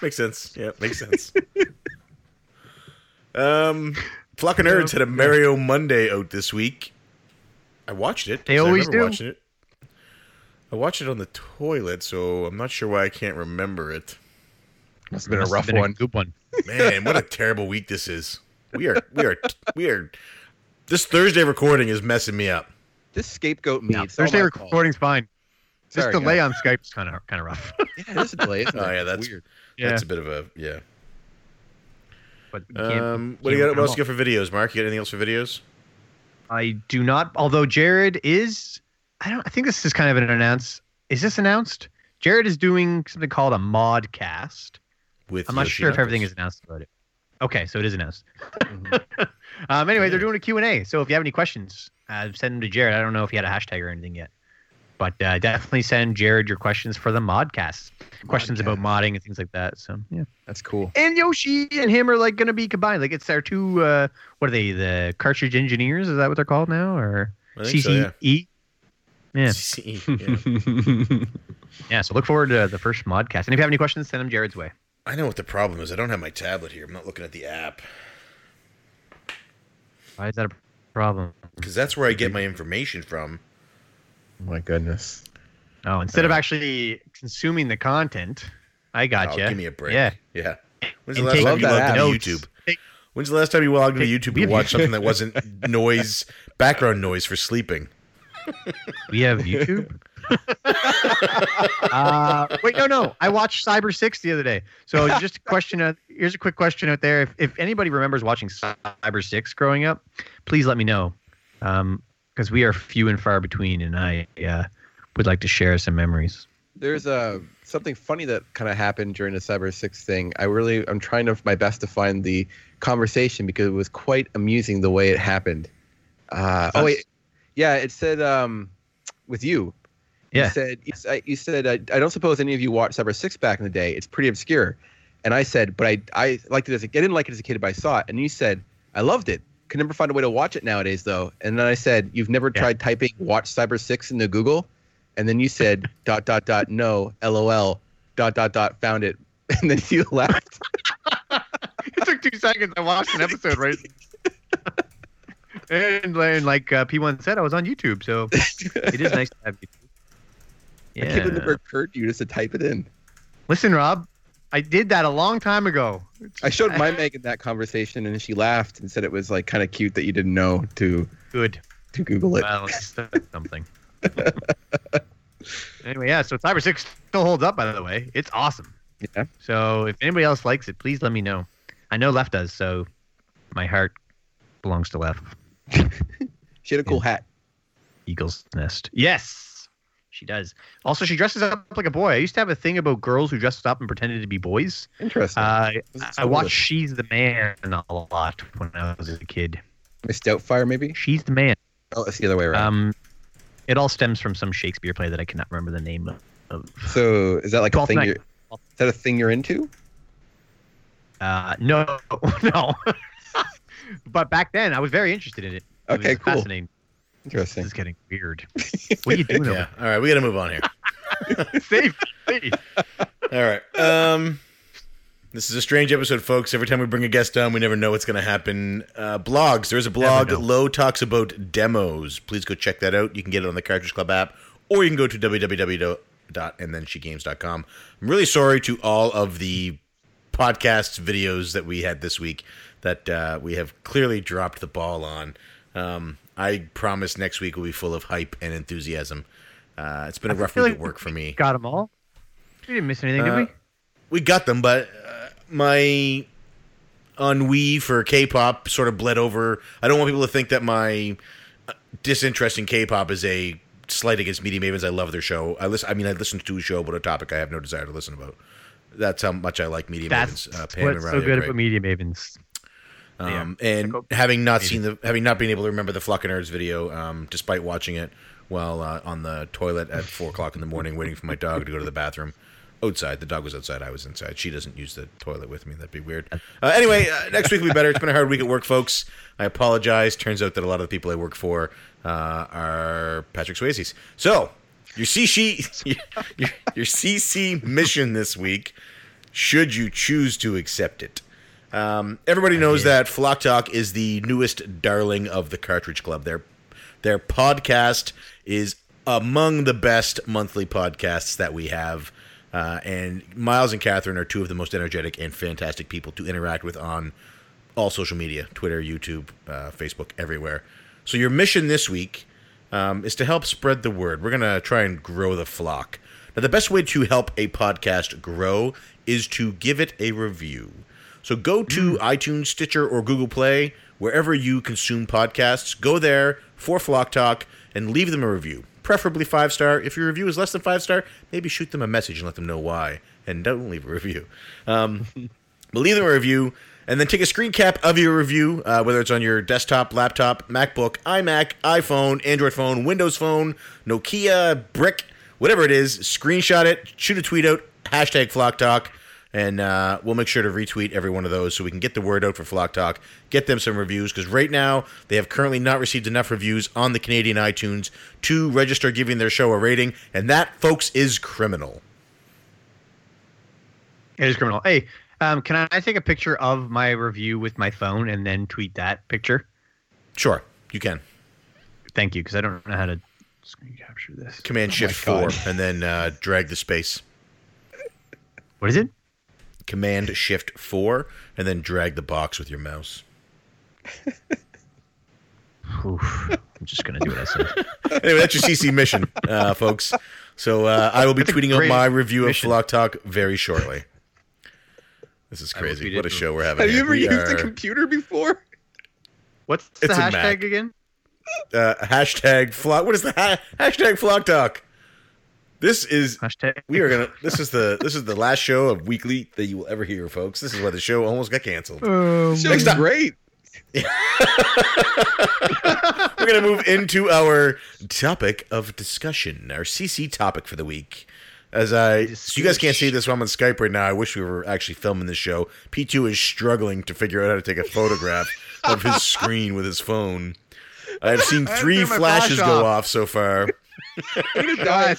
Makes sense. Yeah, makes sense. [laughs] um, Flock of Nerds had a Mario Monday out this week. I watched it. They 'cause I always remember do. Watching it. I watched it on the toilet, so I'm not sure why I can't remember it. Must have been Must a rough been one. good one. Man, what a [laughs] terrible week this is. We are we are we are this Thursday recording is messing me up. This scapegoat me. Yeah, Thursday my fault. recording's fine. This Sorry, delay guys. on Skype's kind of kind of rough. [laughs] Yeah, there's a delay. Isn't Oh there? yeah, that's weird. yeah, That's a bit of a yeah. But we can't- Um, what do you got? What else come you got for videos, Mark? You got anything else for videos? I do not. Although Jared is, I don't. I think this is kind of an announce. Is this announced? Jared is doing something called a modcast. With I'm not Yoshi sure if everything is announced about it. Okay, so it is announced. Mhm. [laughs] Um, anyway, they're doing a Q&A. So if you have any questions, uh, send them to Jared. I don't know if he had a hashtag or anything yet. But uh, definitely send Jared your questions for the modcast. Questions about modding and things like that. So, yeah. That's cool. And Yoshi and him are like going to be combined. Like it's our two, uh, what are they, the cartridge engineers? Is that what they're called now? Or think so, yeah. CCE? Yeah. CCE, yeah. [laughs] Yeah, so look forward to the first modcast. And if you have any questions, send them Jared's way. I know what the problem is. I don't have my tablet here. I'm not looking at the app Why is that a problem? because that's where I get my information from. My goodness. Oh, instead of actually consuming the content, I Oh, gotcha. give me a break. Yeah. yeah. When's the last time you logged into. YouTube? Take- When's the last time you logged into YouTube we to watch something that wasn't [laughs] noise, background noise for sleeping? We have YouTube. [laughs] uh, wait, no, no. I watched Cyber Six the other day. So just a question. Out, here's a quick question out there. If, if anybody remembers watching Cyber Six growing up, please let me know, because we are few and far between, and I uh, would like to share some memories. There's uh, something funny that kind of happened during the Cyber Six thing. I really, I'm trying to my best to find the conversation because it was quite amusing the way it happened. Uh, oh wait, yeah, it said um, with you. Yeah. You said you, said I, I don't suppose any of you watched Cyber Six back in the day. It's pretty obscure. And I said, but I I liked it as a I didn't like it as a kid, but I saw it. And you said I loved it. Could never find a way to watch it nowadays though. And then I said, you've never Yeah. tried typing "watch Cyber Six into Google. And then you said [laughs] dot dot dot no lol dot dot dot found it. [laughs] And then you laughed. it took two seconds. I watched an episode, right? [laughs] and, and like uh, P1 said, I was on YouTube, so it is nice to have YouTube. I can't believe it never occurred to you just to type it in. Listen, Rob, I did that a long time ago. I showed my [laughs] Megan that conversation and she laughed and said it was like kind of cute that you didn't know to Good. to Google it. Well, [laughs] something. anyway, yeah. So Cyber Six still holds up, by the way. It's awesome. Yeah. So if anybody else likes it, please let me know. I know Left does, so my heart belongs to Left. [laughs] She had a cool hat. Eagle's Nest. Yes, she does. Also, she dresses up like a boy. I used to have a thing about girls who dressed up and pretended to be boys. Interesting. Uh, I watched She's the Man a lot when I was a kid. Miss Doubtfire, maybe? She's the Man. Oh, it's the other way around. Um, it all stems from some Shakespeare play that I cannot remember the name of. of. so is that like a thing Night. you're is that a thing you're into? Uh, no, [laughs] no. [laughs] but back then, I was very interested in it. It Okay, was cool. Fascinating. This Interesting. is getting weird. [laughs] What are you doing? Yeah. All right, we got to move on here. over Safe. safe. All right. Um, this is a strange episode, folks. Every time we bring a guest on, we never know what's going to happen. Uh, blogs. There's a blog. Never. Low talks about demos. Please go check that out. You can get it on the Cartridge Club app, or you can go to www.andthenshegames.com. I'm really sorry to all of the podcasts videos that we had this week that uh, we have clearly dropped the ball on. Um, I promise next week will be full of hype and enthusiasm. Uh, it's been a I rough week like at work for me. Got them all. We didn't miss anything, Uh, did we? we got them, but uh, my ennui for K-pop sort of bled over. I don't want people to think that my uh, disinterest in K-pop is a slight against Media Mavens. I love their show. I listen. I mean, I listened to a show about a topic I have no desire to listen about. That's how much I like Media That's Mavens. Uh, Pam what's so good about Media Mavens. Um, and Check having not seen the, having not been able to remember the Nerds video, um, despite watching it while uh, on the toilet at four o'clock in the morning, waiting for my dog to go to the bathroom. Outside, the dog was outside. I was inside. She doesn't use the toilet with me. That'd be weird. Uh, anyway, uh, next week will be better. It's been a hard week at work, folks. I apologize. Turns out that a lot of the people I work for uh, are Patrick Swayze's. So your CC [laughs] your, your CC mission this week, should you choose to accept it. Um, everybody knows that Flock Talk is the newest darling of the Cartridge Club. Their their podcast is among the best monthly podcasts that we have. Uh, and Miles and Catherine are two of the most energetic and fantastic people to interact with on all social media Twitter, YouTube, uh, Facebook, everywhere. So, your mission this week um, is to help spread the word. We're going to try and grow the flock. Now, the best way to help a podcast grow is to give it a review. So, go to iTunes, Stitcher, or Google Play, wherever you consume podcasts. Go there for Flock Talk and leave them a review preferably five star. If your review is less than five star, maybe shoot them a message and let them know why. And don't leave a review. Um, [laughs] but leave them a review and then take a screen cap of your review, uh, whether it's on your desktop, laptop, MacBook, iMac, iPhone, Android phone, Windows phone, Nokia, Brick, whatever it is. Screenshot it, shoot a tweet out, hashtag Flock Talk and uh, we'll make sure to retweet every one of those so we can get the word out for Flock Talk, get them some reviews because right now they have currently not received enough reviews on the Canadian iTunes to register giving their show a rating, and that, folks, is criminal. It is criminal. Hey, um, can I take a picture of my review with my phone and then tweet that picture? Sure, you can. Thank you, because I don't know how to screen capture this. Command Shift Four, and then uh, drag the space. What is it? Command Shift 4 and then drag the box with your mouse. [laughs] Oof. I'm just going to do what I said. [laughs] anyway, that's your CC mission, uh, folks. So uh, I will be tweeting out my review mission. of Flock Talk very shortly. This is crazy. What a show we're having. Have you ever We used are, a computer before? What's the It's a hashtag again? uh, hashtag Flock? What is the ha- hashtag Flock Talk? This is Hashtag. we are gonna. This is the this is the last show of weekly that you will ever hear, folks. This is why the show almost got canceled. Oh, Show's Next time- great. [laughs] We're going to move into our topic of discussion, our CC topic for the week. As I, so you guys can't see this while I'm on Skype right now. I wish we were actually filming this show. P2 is struggling to figure out how to take a photograph of his [laughs] screen with his phone. I've seen three turned flashes flash go off. off so far. [laughs] I'm gonna die.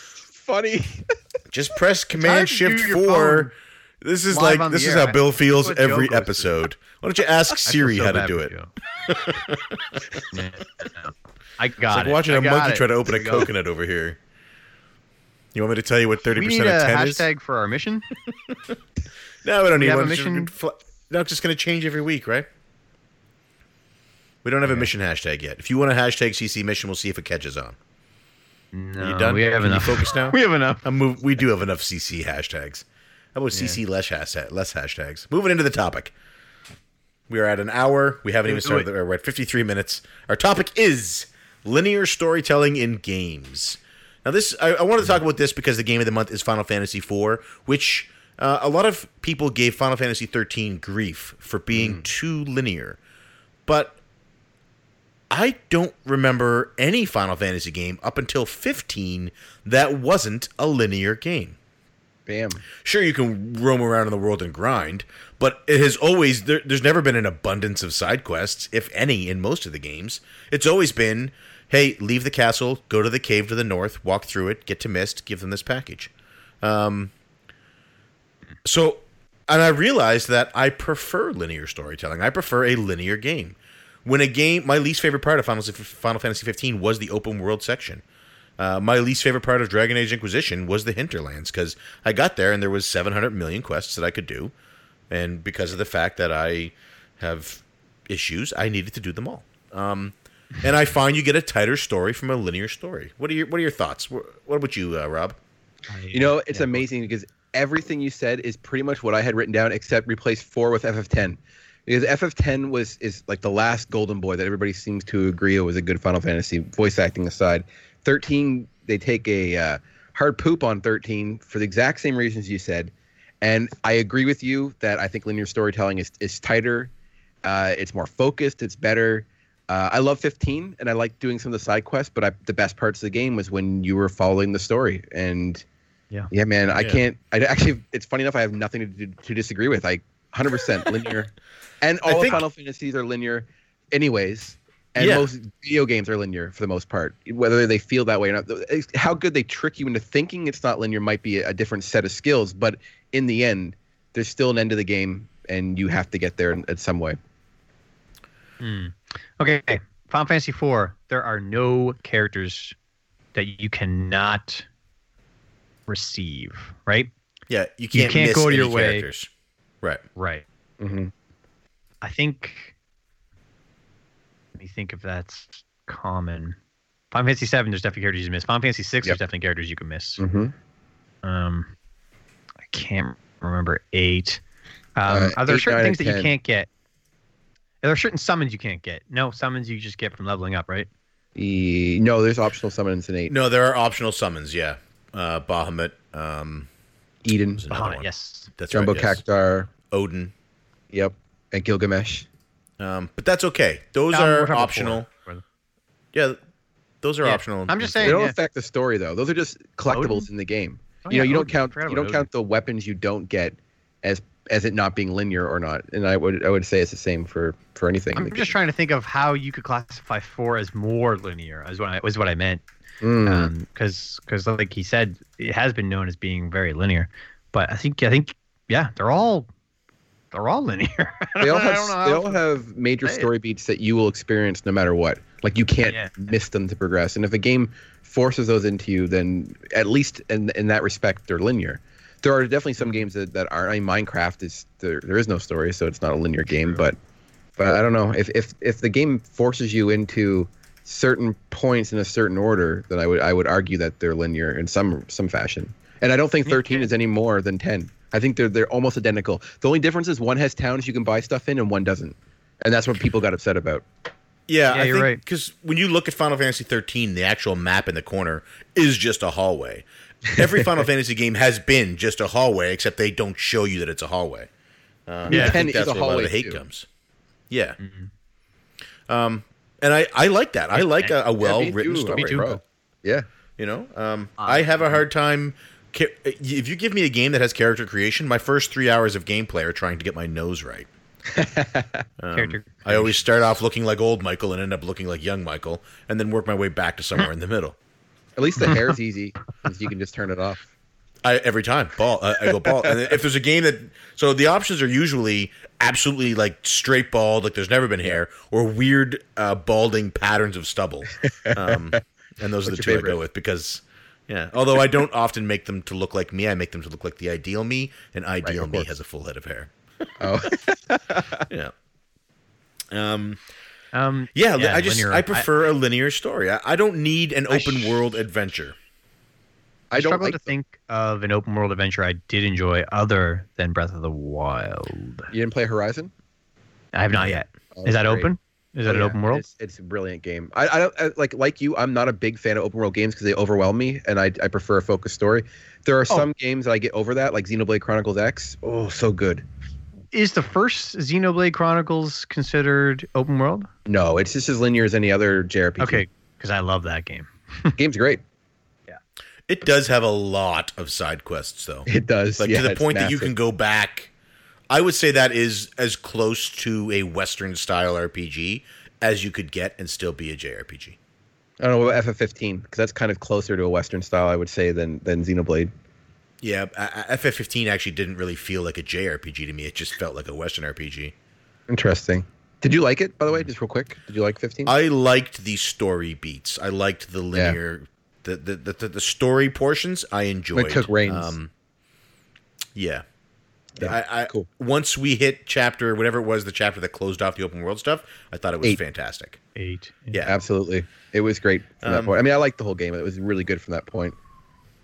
It's funny. [laughs] Just press Command Shift Four. This is live like this the is air. how Bill feels That's what Joe every goes through. episode. Why don't you [laughs] ask Siri so how to do for it? you. [laughs] I got It's like it. watching I a got monkey it. try to open a Here go. coconut over here. You want me to tell you what thirty We need percent a of ten is? hashtag for our mission. No, we don't need have a one. It's mission? just No, it's just going to change every week, right? We don't have a mission hashtag yet. If you want a hashtag CC mission, we'll see if it catches on. No, Are you done? we have Can you enough. focus now? [laughs] we have enough. Move, we do have enough CC hashtags. How about CC less hashtag, less hashtags? Moving into the topic. We are at an hour. We haven't even started. The, we're at 53 minutes. Our topic is linear storytelling in games. Now, this I, I wanted to talk about this because the game of the month is Final Fantasy IV, which uh, a lot of people gave Final Fantasy 13 grief for being too linear, but I don't remember any Final Fantasy game up until 15 that wasn't a linear game. Bam. Sure, you can roam around in the world and grind, but it has always there, there's never been an abundance of side quests, if any, in most of the games. It's always been, hey, leave the castle, go to the cave to the north, walk through it, get to Mist, give them this package. Um, so, and I realized that I prefer linear storytelling. I prefer a linear game. When a game, my least favorite part of Final, Final Fantasy 15 was the open world section. Uh, my least favorite part of Dragon Age Inquisition was the hinterlands because I got there and there was 700 million quests that I could do, and because of the fact that I have issues, I needed to do them all. Um, and I find you get a tighter story from a linear story. What are your What are your thoughts? What what about you, uh, Rob? You know, it's amazing because everything you said is pretty much what I had written down, except replace four with FF10. Because FF10 was is like the last golden boy that everybody seems to agree was a good Final Fantasy, voice acting aside. 13, they take a uh, hard poop on 13 for the exact same reasons you said. And I agree with you that I think linear storytelling is, is tighter, uh, it's more focused, it's better. Uh, I love 15, and I like doing some of the side quests, but I, the best parts of the game was when you were following the story. And Yeah. yeah, man, I Yeah. can't. I actually, it's funny enough. I have nothing to, to disagree with. I 100% linear, [laughs] and all think- of Final Fantasies are linear, anyways. And Yeah. most video games are linear for the most part, whether they feel that way or not. How good they trick you into thinking it's not linear might be a different set of skills, but in the end, there's still an end to the game, and you have to get there in, in some way. Hmm. Okay, Final Fantasy IV. There are no characters that you cannot receive, right? Yeah, you can't, can't miss go to any your way. characters. Right. Right. hmm I think. Let me think if that's common. Final Fantasy Seven, there's definitely characters you miss. Final Fantasy Six, Yep. there's definitely characters you can miss. hmm Um, I can't remember eight. Um, Uh, are there eight, certain things and that you can't get? Are there certain summons you can't get? No, summons you just get from leveling up, right? E- no, there's optional summons in eight. No, there are optional summons. Yeah, uh, Bahamut. Um, Eden, Bahamut, one. yes. That's Jumbo right. yes. Cactuar. Odin. Yep, and Gilgamesh. Um, but that's okay. Those Um, we're are talking about optional. four. Yeah, those are Yeah, optional. I'm just saying They don't yeah. affect the story though. Those are just collectibles Odin? in the game. Oh, you know, yeah, you don't count you don't about count the weapons you don't get as as it not being linear or not. And I would I would say it's the same for for anything. I'm the just game. trying to think of how you could classify four as more linear. Is what I was what I meant. Mm. because because like he said, it has been known as being very linear. But I think I think yeah, they're all they're all linear. [laughs] They all have they all have major it. story beats that you will experience no matter what. Like you can't Yeah. miss them to progress. And if a game forces those into you, then at least in in that respect, they're linear. There are definitely some games that, that aren't. I mean, Minecraft is there. There is no story, so it's not a linear game. But but I don't know if if if the game forces you into certain points in a certain order, then I would I would argue that they're linear in some some fashion. And I don't think 13 is any more than 10. I think they're they're almost identical. The only difference is one has towns you can buy stuff in and one doesn't. And that's what people got upset about. Yeah, Yeah, I you're think right. because when you look at Final Fantasy 13, the actual map in the corner is just a hallway. Every Final [laughs] Fantasy game has been just a hallway, except they don't show you that it's a hallway. Uh, Yeah. I think that's a where a lot of hallway the hate too. comes. Yeah, Mm-hmm. um, and I I like that. I like a, a well written story. me too. Yeah. You know, um, I have a hard time. Ca- If you give me a game that has character creation, my first three hours of gameplay are trying to get my nose right. [laughs] Um, Character I always start off looking like old Michael and end up looking like young Michael, and then work my way back to somewhere in the middle. [laughs] At least the hair's [laughs] easy because you can just turn it off. I every time ball. Uh, I go ball, and if there's a game that so the options are usually absolutely like straight bald, like there's never been hair, or weird uh, balding patterns of stubble. Um, and those are the two your I go with because. Yeah, although I don't often make them to look like me, I make them to look like the ideal me, and ideal of me course. has a full head of hair. Oh. [laughs] Yeah. Um. Um, Yeah, I just linear. I prefer a linear story. I, I don't need an open sh- world adventure. I, I don't struggle like to think of an open world adventure I did enjoy other than Breath of the Wild. You didn't play Horizon? I have not yet. Oh, Is that great. open? Is that Oh, an yeah. open world? It's, it's a brilliant game. I, I don't I, like like you. I'm not a big fan of open world games because they overwhelm me, and I, I prefer a focused story. There Oh. are some games that I get over that, like Xenoblade Chronicles X. Oh, so good. Is the first Xenoblade Chronicles considered open world? No, it's just as linear as any other JRPG. Okay, because I love that game. [laughs] game's great. Yeah, it does have a lot of side quests, though. It does, like yeah, to the it's point that you can go back. I would say that is as close to a Western style RPG as you could get and still be a JRPG. I don't know about FF15 because that's kind of closer to a Western style, I would say, than than Xenoblade. Yeah, I- I- FF15 actually didn't really feel like a JRPG to me. It just felt like a Western RPG. Interesting. Did you like it, by the way? Just real quick. Did you like 15? I liked the story beats. I liked the linear, the, the, the the the story portions. I enjoyed. It took reins. Um, yeah. Yeah, I, I cool. once we hit chapter whatever it was the chapter that closed off the open world stuff, I thought it was Eight. fantastic. Eight. Yeah, Absolutely. It was great from that Um, point. I mean, I liked the whole game. It was really good from that point.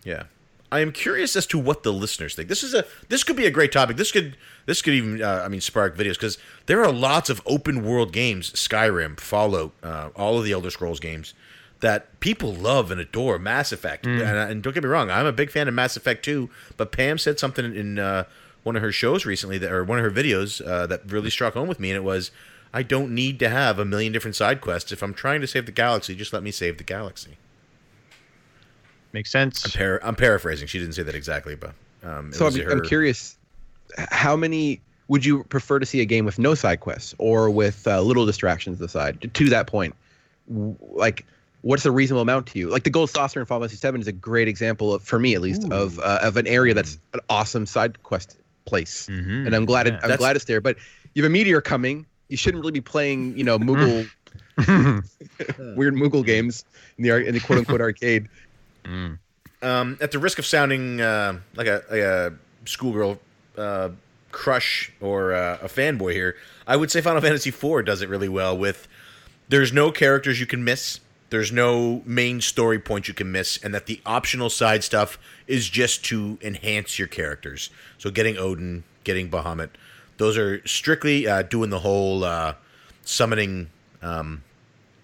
Yeah. I am curious as to what the listeners think. This is a this could be a great topic. This could this could even uh, I mean spark videos because there are lots of open world games, Skyrim, Fallout, uh, all of the Elder Scrolls games that people love and adore. Mass Effect, and, and don't get me wrong, I'm a big fan of Mass Effect too. But Pam said something in uh, one of her shows recently that or one of her videos uh, that really struck home with me, and it was. I don't need to have a million different side quests. If I'm trying to save the galaxy, just let me save the galaxy. Makes sense. Par- I'm paraphrasing. She didn't say that exactly, but um, it So was I'm, her- I'm curious, how many would you prefer to see a game with no side quests or with uh, little distractions aside? To that point, W- like what's a reasonable amount to you? Like the Gold Saucer in Final Fantasy VII is a great example of, for me at least, of uh, of an area that's an awesome side quest place, Mhm. and I'm glad it, I'm That's- glad it's there. But you have a meteor coming. You shouldn't really be playing, you know, Moogle [laughs] [laughs] weird Moogle games in the in the quote unquote [laughs] arcade. Mm. um, at the risk of sounding uh, like a, like a schoolgirl uh, crush or uh, a fanboy here, I would say Final Fantasy IV does it really well. With there's no characters you can miss. There's no main story point you can miss, and that the optional side stuff is just to enhance your characters. So getting Odin, getting Bahamut, those are strictly uh, doing the whole uh, summoning um,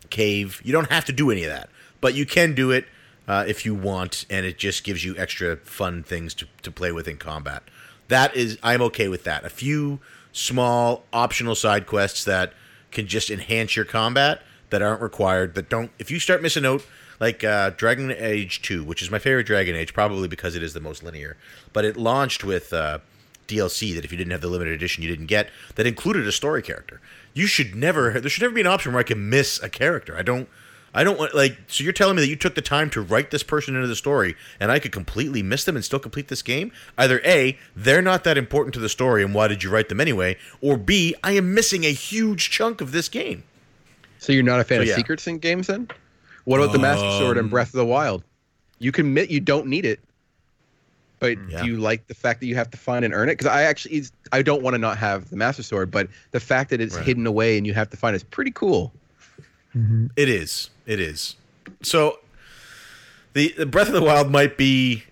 cave. You don't have to do any of that, but you can do it uh, if you want, and it just gives you extra fun things to, to play with in combat. That is, I'm okay with that. A few small optional side quests that can just enhance your combat that aren't required. That don't. If you start missing out, like uh, Dragon Age Two, which is my favorite Dragon Age, probably because it is the most linear, but it launched with. Uh, DLC that if you didn't have the limited edition you didn't get that included a story character. You should never there should never be an option where I can miss a character. I don't I don't want like so you're telling me that you took the time to write this person into the story and I could completely miss them and still complete this game? Either A, they're not that important to the story and why did you write them anyway? Or B, I am missing a huge chunk of this game. So you're not a fan So, of yeah. secrets in games then? What about the Master Sword and Um, Breath of the Wild? You can admit you don't need it, but Yeah. do you like the fact that you have to find and earn it? Because I actually, I don't want to not have the Master Sword, but the fact that it's Right. hidden away and you have to find it is pretty cool. It is. It is. So the, the Breath of the Wild might be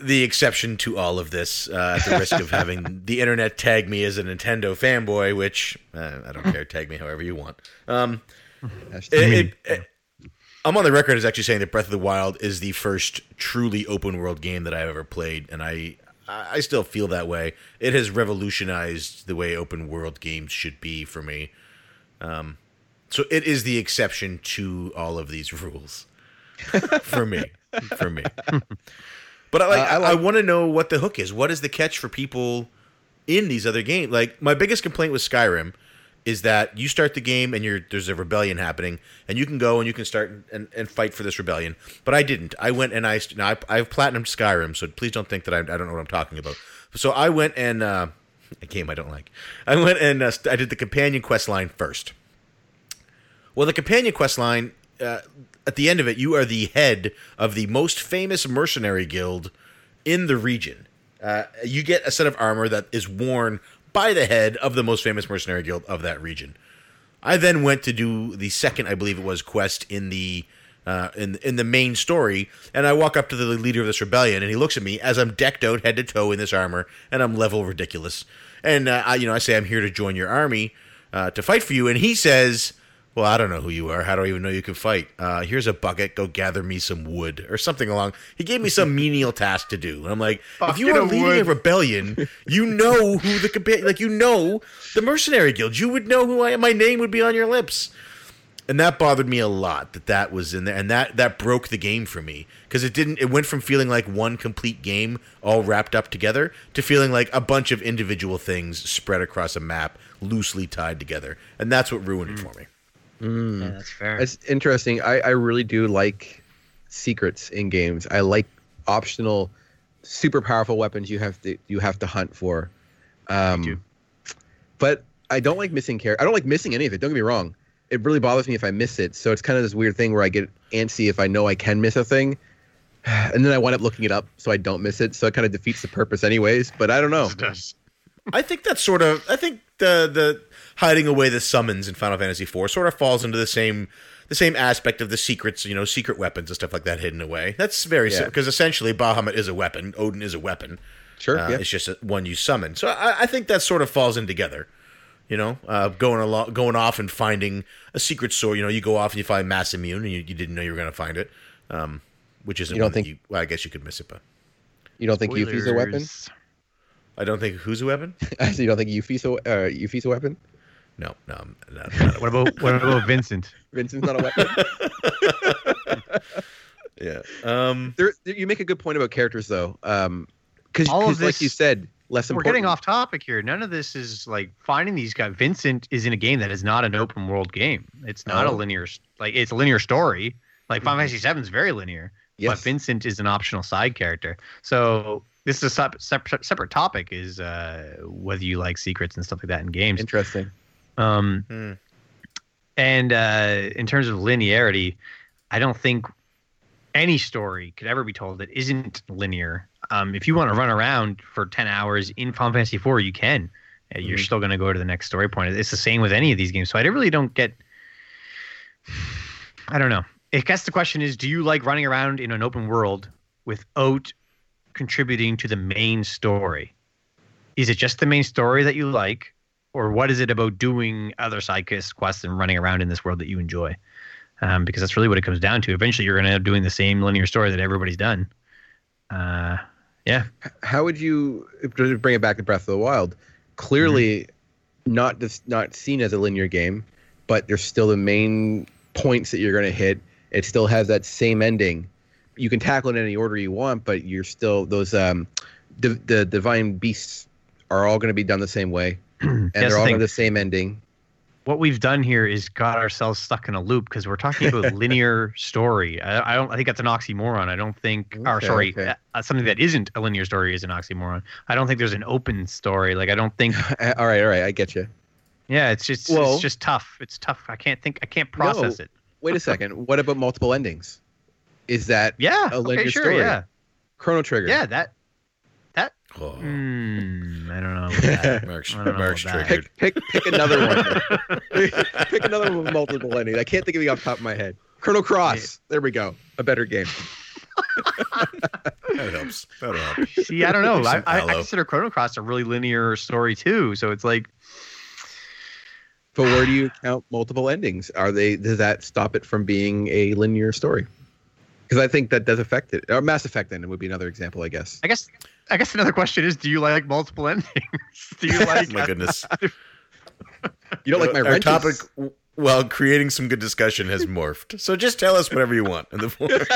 the exception to all of this, uh, at the risk of having [laughs] the internet tag me as a Nintendo fanboy, which uh, I don't care. Tag me however you want. Um, it- it- it- I'm on the record as actually saying that Breath of the Wild is the first truly open world game that I've ever played, and I I still feel that way. It has revolutionized the way open world games should be for me. Um, so it is the exception to all of these [laughs] rules for me. For me. [laughs] But I like, Uh, I I, want to know what the hook is. What is the catch for people in these other games? Like my biggest complaint with Skyrim is that you start the game and you're there's a rebellion happening and you can go and you can start and, and fight for this rebellion. But I didn't. I went and I now I, I've platinumed Skyrim, so please don't think that I, I don't know what I'm talking about. So I went and uh, [laughs] a game I don't like. I went and uh, I did the companion quest line first. Well, the companion quest line, uh, at the end of it, you are the head of the most famous mercenary guild in the region. Uh, you get a set of armor that is worn by the head of the most famous mercenary guild of that region. I then went to do the second, I believe it was, quest in the uh, in in the main story, and I walk up to the leader of this rebellion, and he looks at me as I'm decked out head to toe in this armor, and I'm level ridiculous. And uh, I, you know, I say I'm here to join your army uh, to fight for you, and he says, "Well, I don't know who you are. How do I even know you can fight? Uh, here's a bucket. Go gather me some wood or something along." He gave me some [laughs] menial task to do, and I'm like, "If you Bucket are leading a rebellion, you [laughs] know who the compa- like you know the mercenary guild. You would know who I am. My name would be on your lips." and that bothered me a lot that that was in there and that that broke the game for me because it didn't it went from feeling like one complete game all wrapped up together to feeling like a bunch of individual things spread across a map loosely tied together and that's what ruined it for me Yeah, that's fair. It's interesting. I, I really do like secrets in games. I like optional, super powerful weapons you have to you have to hunt for. Um, too. But I don't like missing care. I don't like missing any of it. Don't get me wrong. It really bothers me if I miss it. So it's kind of this weird thing where I get antsy if I know I can miss a thing, [sighs] and then I wind up looking it up so I don't miss it. So it kind of defeats the purpose, anyways. But I don't know. It does. [laughs] i think that's sort of i think the the hiding away the summons in final fantasy IV sort of falls into the same the same aspect of the secrets you know secret weapons and stuff like that hidden away that's very Yeah. because essentially bahamut is a weapon odin is a weapon Sure. Uh, yeah. It's just a, one you summon. So I, I think that sort of falls in together. You know, uh, going along, going off and finding a secret sword. You know, you go off and you find Masamune, and you, you didn't know you were going to find it. Um, which isn't You don't one that think- you. Well, I guess you could miss it, but You don't think Yuffie's a weapon? I don't think who's a weapon. so [laughs] you don't think Yuffie's a uh, Yuffie's a weapon? No, no, no, no, no. What about what about [laughs] Vincent? Vincent's not a weapon. [laughs] yeah. Um, there, there- you make a good point about characters though um because All of like this- you said less important. We're getting off topic here. None of this is like finding these guys. Vincent is in a game that is not an open world game. It's not a Oh. linear. Like it's a linear story. Like Final Fantasy VII is very linear, yes. but Vincent is an optional side character. So this is a separate separate topic. Is uh, whether you like secrets and stuff like that in games. interesting Um, Hmm. and uh, in terms of linearity, I don't think any story could ever be told that isn't linear. Um, if you want to run around for 10 hours in Final Fantasy IV, you can. Uh, You're Mhm. still going to go to the next story point. It's the same with any of these games. So I really don't get. I don't know. I guess the question is do you like running around in an open world without contributing to the main story? Is it just the main story that you like? Or what is it about doing other side quest- quests and running around in this world that you enjoy? Um, because that's really what it comes down to. Eventually, you're going to end up doing the same linear story that everybody's done. Uh, yeah. How would you bring it back to Breath of the Wild? Clearly, not this, not seen as a linear game, but there's still the main points that you're going to hit. It still has that same ending. You can tackle it in any order you want, but you're still those um, the the divine beasts are all going to be done the same way, and That's they're the all thing. going to have the same ending. what we've done here is got ourselves stuck in a loop because we're talking about [laughs] linear story. I, I don't. I think that's an oxymoron. I don't think. or Okay, sorry, okay. uh, something that isn't a linear story is an oxymoron. I don't think there's an open story. Like I don't think. [laughs] all right, all right, I get you. Yeah, it's just Well- it's just tough. It's tough. I can't think. I can't process No. it. Wait a second. what about multiple endings? Is that Yeah. A okay, linear sure. story. Yeah. Chrono Trigger? Yeah. That. Oh, Hmm. I don't know. [laughs] Mark's, I don't know Mark's about triggered. pick pick pick another one. pick, [laughs] pick another one with multiple endings. I can't think of it off the top of my head. Chrono Cross. There we go. A better game. That helps. That'll help. See, I don't know. I, I, I consider Chrono Cross a really linear story too. So it's like, But where do you count multiple endings? Are they does that stop it from being a linear story? Because I think that does affect it. Or Mass Effect then would be another example, I guess. I guess. I guess another question is, do you like multiple endings? [laughs] do you [laughs] like? My goodness. [laughs] You don't like my Our topic, while creating some good discussion, has morphed. So just tell us whatever you want in the forums.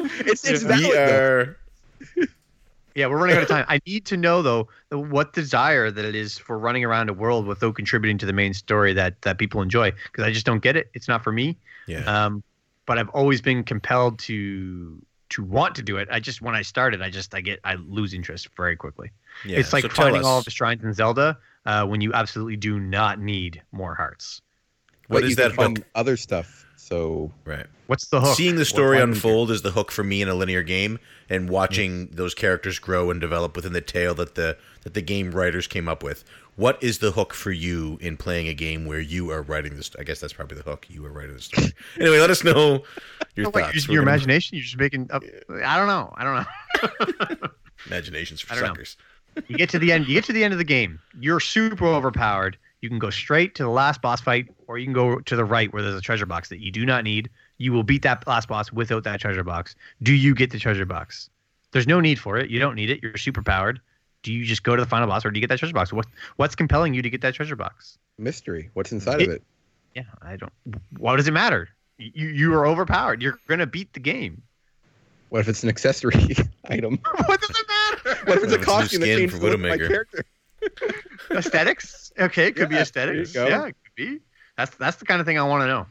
It's it's Yeah. we are. Yeah, we're running out of time. I need to know though what desire that it is for running around a world without contributing to the main story that that people enjoy because I just don't get it. It's not for me. Yeah. Um, but I've always been compelled to to want to do it. I just when I started, I just I get I lose interest very quickly. yeah. it's like so finding all of the shrines in Zelda uh, when you absolutely do not need more hearts. What But is you that can find? Other stuff. So Right. What's the hook? Seeing the story why unfold is the hook for me in a linear game, and watching mm-hmm. those characters grow and develop within the tale that the that the game writers came up with. What is the hook for you in playing a game where you are writing this? I guess that's probably the hook. You are writing the story. [laughs] anyway, let us know [laughs] your No, wait, thoughts. using your gonna- imagination. You're just making up. I don't know. I don't know. [laughs] Imaginations for I know. suckers. you get to the end you get to the end of the game you're super overpowered you can go straight to the last boss fight or you can go to the right where there's a treasure box that you do not need. You will beat that last boss without that treasure box. Do you get the treasure box? There's no need for it. You don't need it. You're super powered do you just go to the final boss or do you get that treasure box? What, what's compelling you to get that treasure box? Mystery. What's inside of it? yeah i don't why does it matter? You, you are overpowered. You're gonna beat the game. What if it's an accessory [laughs] item? [laughs] what does it matter? What if it's a What it's a costume that changes for the look of my character? [laughs] aesthetics okay it could be aesthetics there you go. yeah it could be that's that's the kind of thing i want to know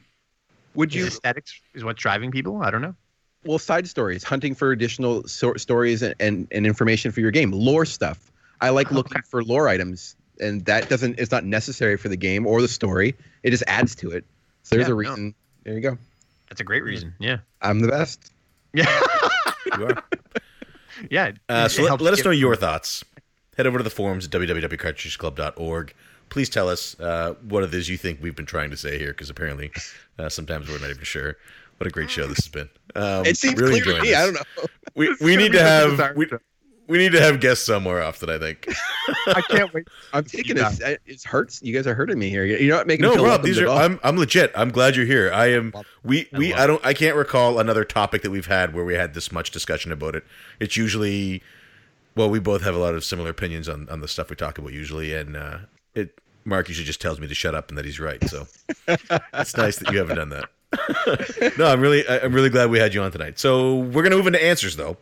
Would you you? aesthetics is what's driving people. I don't know. Well, side stories, hunting for additional so- stories and, and, and information for your game, lore stuff. I like looking Okay. for lore items, and that doesn't. It's not necessary for the game or the story. It just adds to it. So there's Yeah, a no. reason. There you go. That's a great reason. Yeah. I'm the best. Yeah. You are. [laughs] yeah. Uh, so let, let us know your thoughts. Head over to the forums at www.cartridgesclub.org. Please tell us uh, what it is you think we've been trying to say here, because apparently uh, sometimes we're not even sure. What a great show this has been. Um, It seems really clear to me. this. I don't know. [laughs] We, we need to have we, we need to have guests somewhere often. I think. [laughs] I can't wait. I'm taking this. It hurts. You guys are hurting me here. You're not making No, me feel Rob, these are. I'm I'm legit. I'm glad you're here. I am. We we I don't. I can't recall another topic that we've had where we had this much discussion about it. It's usually, well, we both have a lot of similar opinions on on the stuff we talk about usually, and uh, it. Mark usually just tells me to shut up and that he's right. So [laughs] it's nice that you haven't done that. no, I'm really I'm really glad we had you on tonight. So we're gonna move into answers though.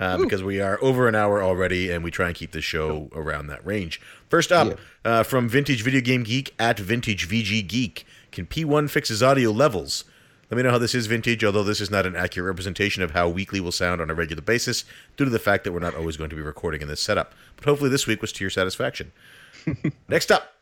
Uh, because we are over an hour already, and we try and keep the show around that range. First up, uh, from Vintage Video Game Geek at Vintage VG Geek, can P1 fix his audio levels? Let me know how this is vintage, although this is not an accurate representation of how weekly will sound on a regular basis, due to the fact that we're not always going to be recording in this setup. But hopefully, this week was to your satisfaction. [laughs] Next up,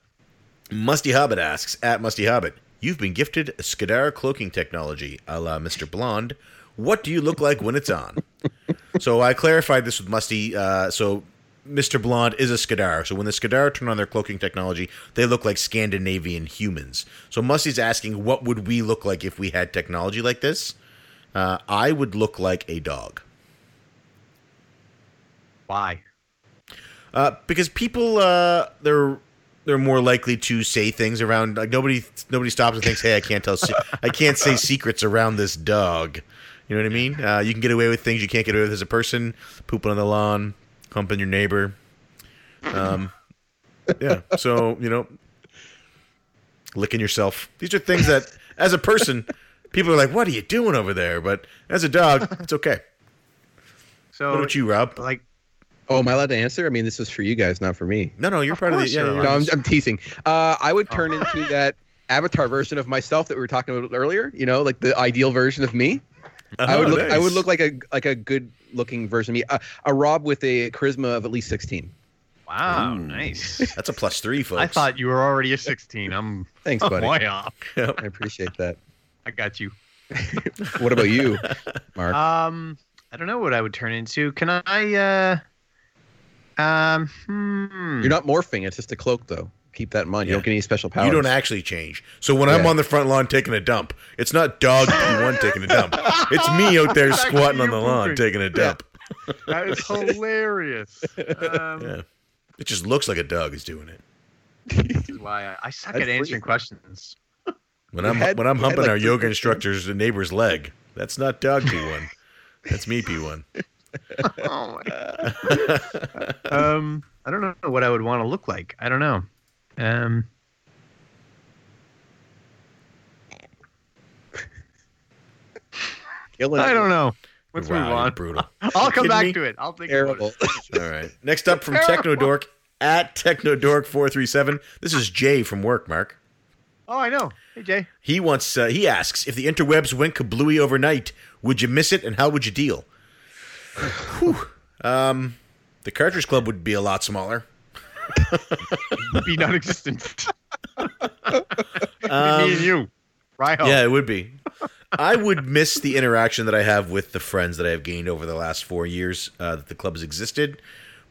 Musty Hobbit asks at Musty Hobbit, You've been gifted a Skedar cloaking technology, a la Mr. Blonde. What do you look like when it's on? [laughs] so I clarified this with Musty. Uh, so Mr. Blonde is a Skedar. So when the Skedar turn on their cloaking technology, they look like Scandinavian humans. So Musty's asking, what would we look like if we had technology like this? Uh, I would look like a dog. Why? Uh, because people, uh, they're they're more likely to say things around. Like nobody nobody stops and thinks, "Hey, I can't tell, se- I can't say secrets around this dog." You know what I mean? Uh, you can get away with things you can't get away with as a person. Pooping on the lawn, humping your neighbor. Um, yeah. So you know, licking yourself. These are things that, as a person, people are like, "What are you doing over there?" But as a dog, it's okay. So What about you, Rob? like Oh, am I allowed to answer? I mean, this was for you guys, not for me. No, no, you're Of part of the. course Yeah, yeah, No. I'm, I'm teasing. Uh, I would Oh. turn into that avatar version of myself that we were talking about earlier. You know, like the ideal version of me. I would Oh, look. I would look like a like a good looking version of me. Uh, a Rob with a charisma of at least sixteen. wow, Ooh. nice. [laughs] That's a plus three, folks. I thought you were already a 16. I'm Thanks, buddy. way off. [laughs] I appreciate that. [laughs] I got you. What about you, Mark? Um, I don't know what I would turn into. Can I? uh Um, hmm. You're not morphing. It's just a cloak, though. Keep that in mind. You don't get any special powers. You don't actually change. So when I'm Yeah. on the front lawn taking a dump, it's not dog P1 [laughs] taking a dump. It's me out there It's squatting on the you lawn pooping. taking a dump. That is [laughs] hilarious. Um, Yeah. It just looks like a dog is doing it. This is why I, I suck That's at answering freezing. questions. When You I'm had- when I'm you had, humping like, our three yoga questions. instructor's neighbor's leg, that's not dog P1. That's me P1. [laughs] oh my. um, I don't know what I would want to look like. I don't know. Um, Killing I don't know. Let's Wow, move on. Brutal. [laughs] I'll come back me? to it. I'll think Terrible. about it. [laughs] All right. Next up from Technodork at Technodork437. This is Jay from work, Mark. Oh, I know. Hey, Jay. He wants. Uh, he asks if the interwebs went kablooey overnight, would you miss it, and how would you deal? [sighs] Whew. Um, the Cartridge Club would be a lot smaller. [laughs] Be non-existent. [laughs] Um, Me and you. Right. Yeah, it would be. I would miss the interaction that I have with the friends that I have gained over the last four years uh, that the club has existed.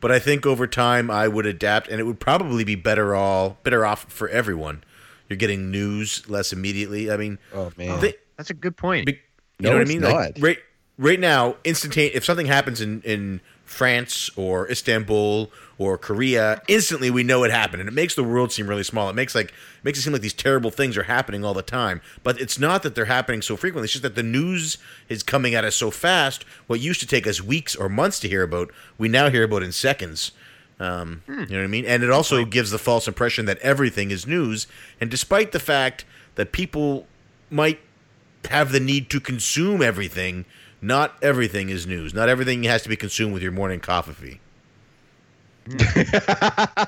But I think over time I would adapt, and it would probably be better all better off for everyone. You're getting news less immediately. I mean, Oh man. thi- That's a good point. Be- you No, know what I mean? not. Like, right, right now, instantaneous. If something happens in in France or Istanbul or Korea, instantly we know it happened, and it makes the world seem really small. It makes like makes it seem like these terrible things are happening all the time. But it's not that they're happening so frequently. It's just that the news is coming at us so fast. What used to take us weeks or months to hear about, we now hear about in seconds. Um, You know what I mean? And it also gives the false impression that everything is news. And despite the fact that people might have the need to consume everything, not everything is news. Not everything has to be consumed with your morning coffee. [laughs]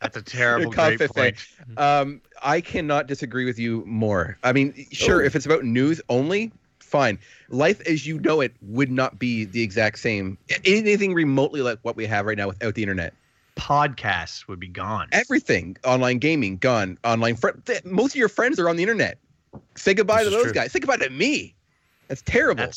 That's a terrible great point. Um, I cannot disagree with you more. I mean, sure, if it's about news only, fine. Life as you know it would not be the exact same. Anything remotely like what we have right now without the internet. Podcasts would be gone. Everything, online gaming, gone. Online fr- th- most of your friends are on the internet. Say goodbye This to those true. guys. Say goodbye to me. That's terrible.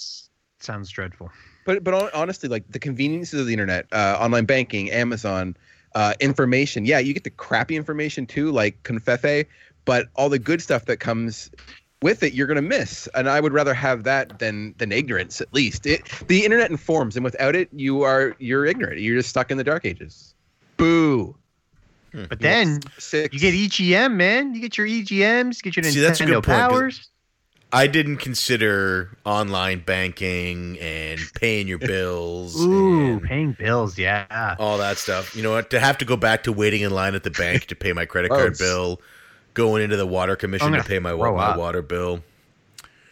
Sounds dreadful. But but honestly, like the conveniences of the internet, uh, online banking, Amazon, uh, information. Yeah, you get the crappy information too, like Covfefe, but all the good stuff that comes with it, you're gonna miss. And I would rather have that than than ignorance. At least it, the internet informs, and without it, you are you're ignorant. You're just stuck in the dark ages. Boo. But then Six. you get EGM, man. You get your EGMs, get your Nintendo See, that's a good point, 'cause- powers. I didn't consider online banking and paying your bills Ooh, paying bills, yeah. all that stuff. You know what? To have to go back to waiting in line at the bank to pay my credit card bill, going into the water commission to pay my, my up. water bill.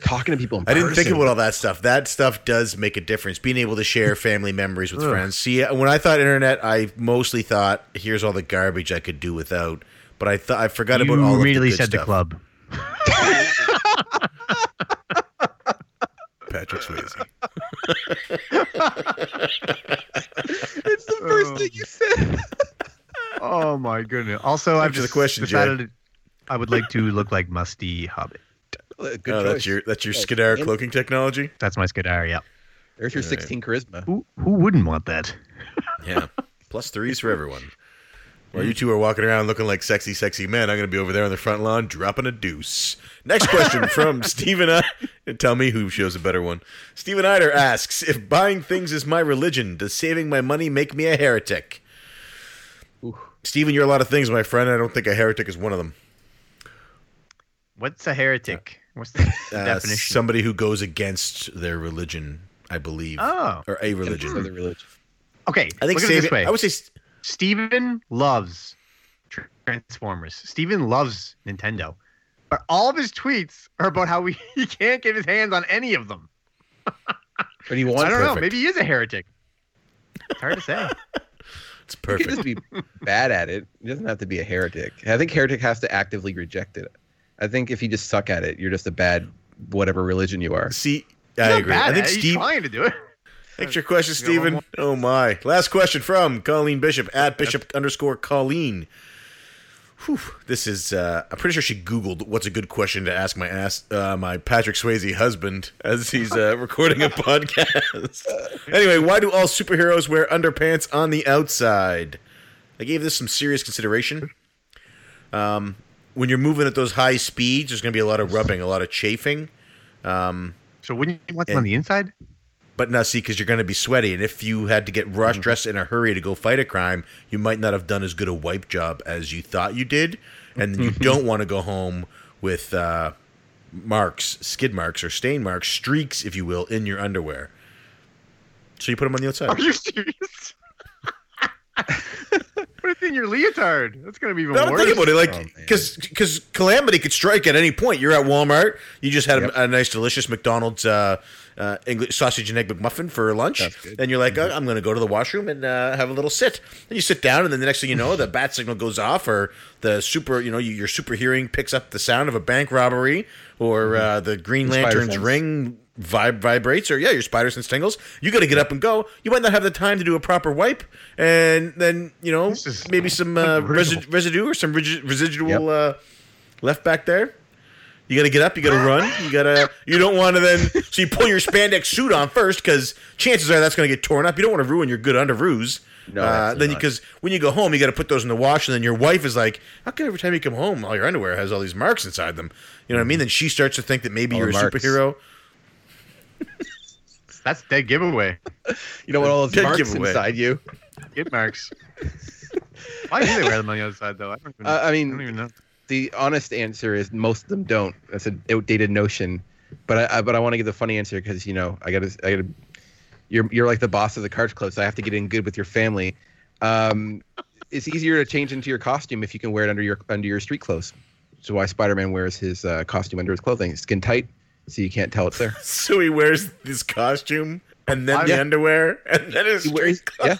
talking to people. In I didn't think about all that stuff. That stuff does make a difference. Being able to share family memories with friends. See, uh, when I thought internet, I mostly thought, "Here's all the garbage I could do without." But I thought I forgot you about all immediately of the good said the club. Patrick Swayze. it's the first Oh. thing you said. Oh my goodness. Also, I've Answer the just question, Jay. I would like to look like Musty Hobbit. Oh, good oh, choice. that's your that's your Skedar and- cloaking technology. That's my Skedar, yeah. There's your Right. 16 charisma. Who who wouldn't want that? Yeah. Plus threes for everyone. While you two are walking around looking like sexy, sexy men, I'm going to be over there on the front lawn dropping a deuce. Next question [laughs] from Stephen. I- Tell me who shows a better one. Stephen Eider asks If buying things is my religion, does saving my money make me a heretic? Ooh. Stephen, you're a lot of things, my friend. I don't think a heretic is one of them. What's a heretic? What's the [laughs] Uh, definition? somebody who goes against their religion, I believe. oh, Or a religion. the religion. okay. I think look at it saving. this way. I would say. S- Steven loves Transformers. Steven loves Nintendo. But all of his tweets are about how he, [laughs] he can't get his hands on any of them. [laughs] But he wants I don't know. Maybe he is a heretic. It's hard to say. [laughs] It's perfect. He could just be bad at it. He doesn't have to be a heretic. I think heretic has to actively reject it. I think if you just suck at it, you're just a bad whatever religion you are. See, He's I agree. bad I think at. He's Steve. trying to do it. Thanks for your question, You got one Stephen. Oh my! Last question from Colleen Bishop at Bishop underscore Colleen. Whew. This is. Uh, I'm pretty sure she Googled what's a good question to ask my ass, uh, my Patrick Swayze husband as he's uh, [laughs] recording a podcast. anyway, why do all superheroes wear underpants on the outside? I gave this some serious consideration. Um, when you're moving at those high speeds, there's going to be a lot of rubbing, a lot of chafing. Um, So wouldn't you want them on the inside? But now, see, because you're going to be sweaty, and if you had to get rushed, dressed in a hurry to go fight a crime, you might not have done as good a wipe job as you thought you did, and then you don't want to go home with uh, marks, skid marks, or stain marks, streaks, if you will, in your underwear. So you put them on the outside. Are you serious? [laughs] Put it in your leotard. That's gonna be even No, worse. think about it, Oh, like man. because because calamity could strike at any point. You're at Walmart, you just had Yep. a, a nice, delicious McDonald's uh, uh, English sausage and egg McMuffin for lunch, and you're like, oh, I'm going to go to the washroom and uh, have a little sit. And you sit down, and then the next thing you know, the bat signal goes off, or the super, you know, you, your super hearing picks up the sound of a bank robbery, or uh, the Green Lantern's ring vib- vibrates, or yeah, your spider sense tingles. You got to get up and go. You might not have the time to do a proper wipe, and then you know maybe some uh, resi- residue or some residual Yep. uh, left back there. You got to get up. You got to run. You got to. You don't want to then. So you pull your spandex suit on first because chances are that's going to get torn up. You don't want to ruin your good underoos. No, uh, then not. because when you go home, you got to put those in the wash, and then your wife is like, "How come every time you come home, all your underwear has all these marks inside them?" You know what I mean? Then she starts to think that maybe All you're a marks. superhero. [laughs] That's dead giveaway. You know what? all those Dead marks giveaway. inside you. Get marks. [laughs] Why do they wear them on the other side though? I don't even, Uh, I mean- I don't even know. The honest answer is most of them don't. That's an outdated notion. But I, I but I want to give the funny answer because you know I gotta I gotta. You're you're like the boss of the Cards Club, so I have to get in good with your family. Um, it's easier to change into your costume if you can wear it under your under your street clothes. So why Spider-Man wears his uh, costume under his clothing, skin tight, so you can't tell it's there. [laughs] So he wears this costume and then the Yeah. underwear and then his He wears, yeah,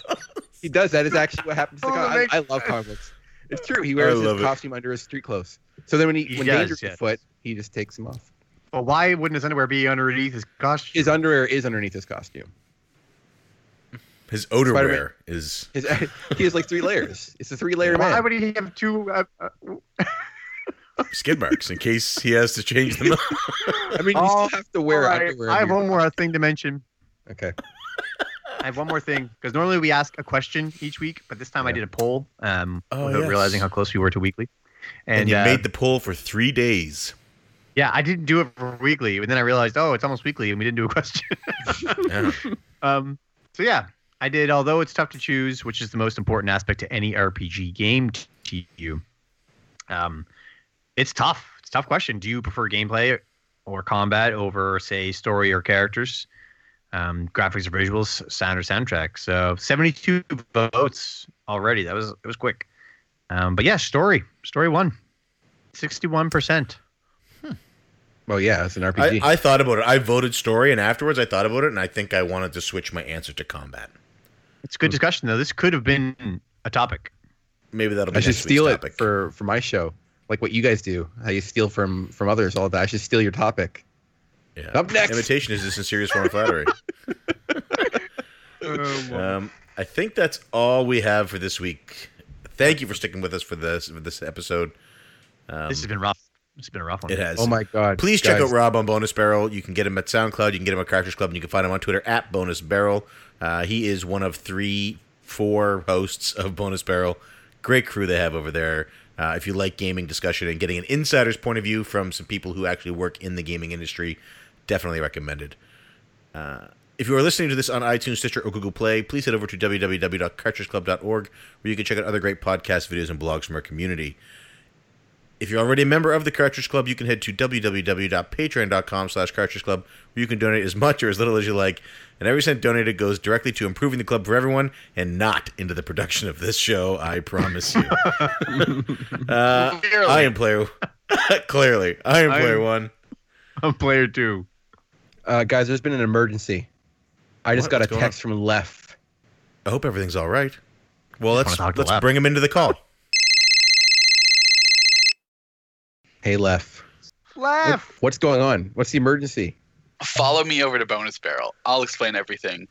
he does. That is actually what happens to [laughs] Oh, comics. I, I love comic books. It's true. He wears love his it. costume under his street clothes. So then when he, He when does, danger's yes. afoot, he just takes them off. Well, why wouldn't his underwear be underneath his costume? His underwear is underneath his costume. his odor Spider-Man. is. His [laughs] he has like three layers. It's a three layer man. why would he have two? Uh, uh, [laughs] skid marks in case he has to change them. I mean, you Oh, still have to wear all right, underwear. I have one more thing to mention. Okay. I have one more thing because normally we ask a question each week, but this time I did a poll um, Oh, without yes. realizing how close we were to weekly. and, And, you uh, made the poll for three days. yeah, I didn't do it for weekly, and then I realized, oh, it's almost weekly, and we didn't do a question. [laughs] Yeah. [laughs] um, so yeah, I did. Although it's tough to choose, which is the most important aspect to any RPG game to you. Um, it's tough. It's a tough question. Do you prefer gameplay or combat over, say, story or characters? Um, graphics or visuals, sound or soundtrack. So 72 votes already. That was it was quick. Um, but yeah, story. Story one, 61%. Well, yeah, it's an I, RPG. I thought about it. I voted story, and afterwards I thought about it, and I think I wanted to switch my answer to combat. It's a good discussion though. This could have been a topic. Maybe that'll be I should steal it topic. for for my show, like what you guys do. How you steal from from others all that. I should steal your topic. Yeah. Up next. Imitation is a sincere form of flattery. [laughs] Um, I think that's all we have for this week. Thank you for sticking with us for this for this episode. Um, this has been rough. It's been a rough one. It has. Oh my god! Please check out Rob on Bonus Barrel. You can get him at SoundCloud. You can get him at Cartridge Club, and you can find him on Twitter at Bonus Barrel. Uh, he is one of three, four hosts of Bonus Barrel. Great crew they have over there. Uh, if you like gaming discussion and getting an insider's point of view from some people who actually work in the gaming industry, definitely recommended. Uh, if you are listening to this on iTunes, Stitcher, or Google Play, please head over to www.cartridgeclub.org where you can check out other great podcast videos and blogs from our community. If you're already a member of the Cartridge Club, you can head to www.patreon.com slash cartridge club, where you can donate as much or as little as you like. And every cent donated goes directly to improving the club for everyone and not into the production of this show, I promise you. [laughs] uh, I am player [laughs] clearly. I am player I'm- one. I'm player two. Uh, guys, there's been an emergency. I just What? got a What's going text from Lef. I hope everything's all right. Well, let's wanna talk to let's Lef. bring him into the call. Hey, Lef. Laugh. What's going on? What's the emergency? Follow me over to Bonus Barrel. I'll explain everything.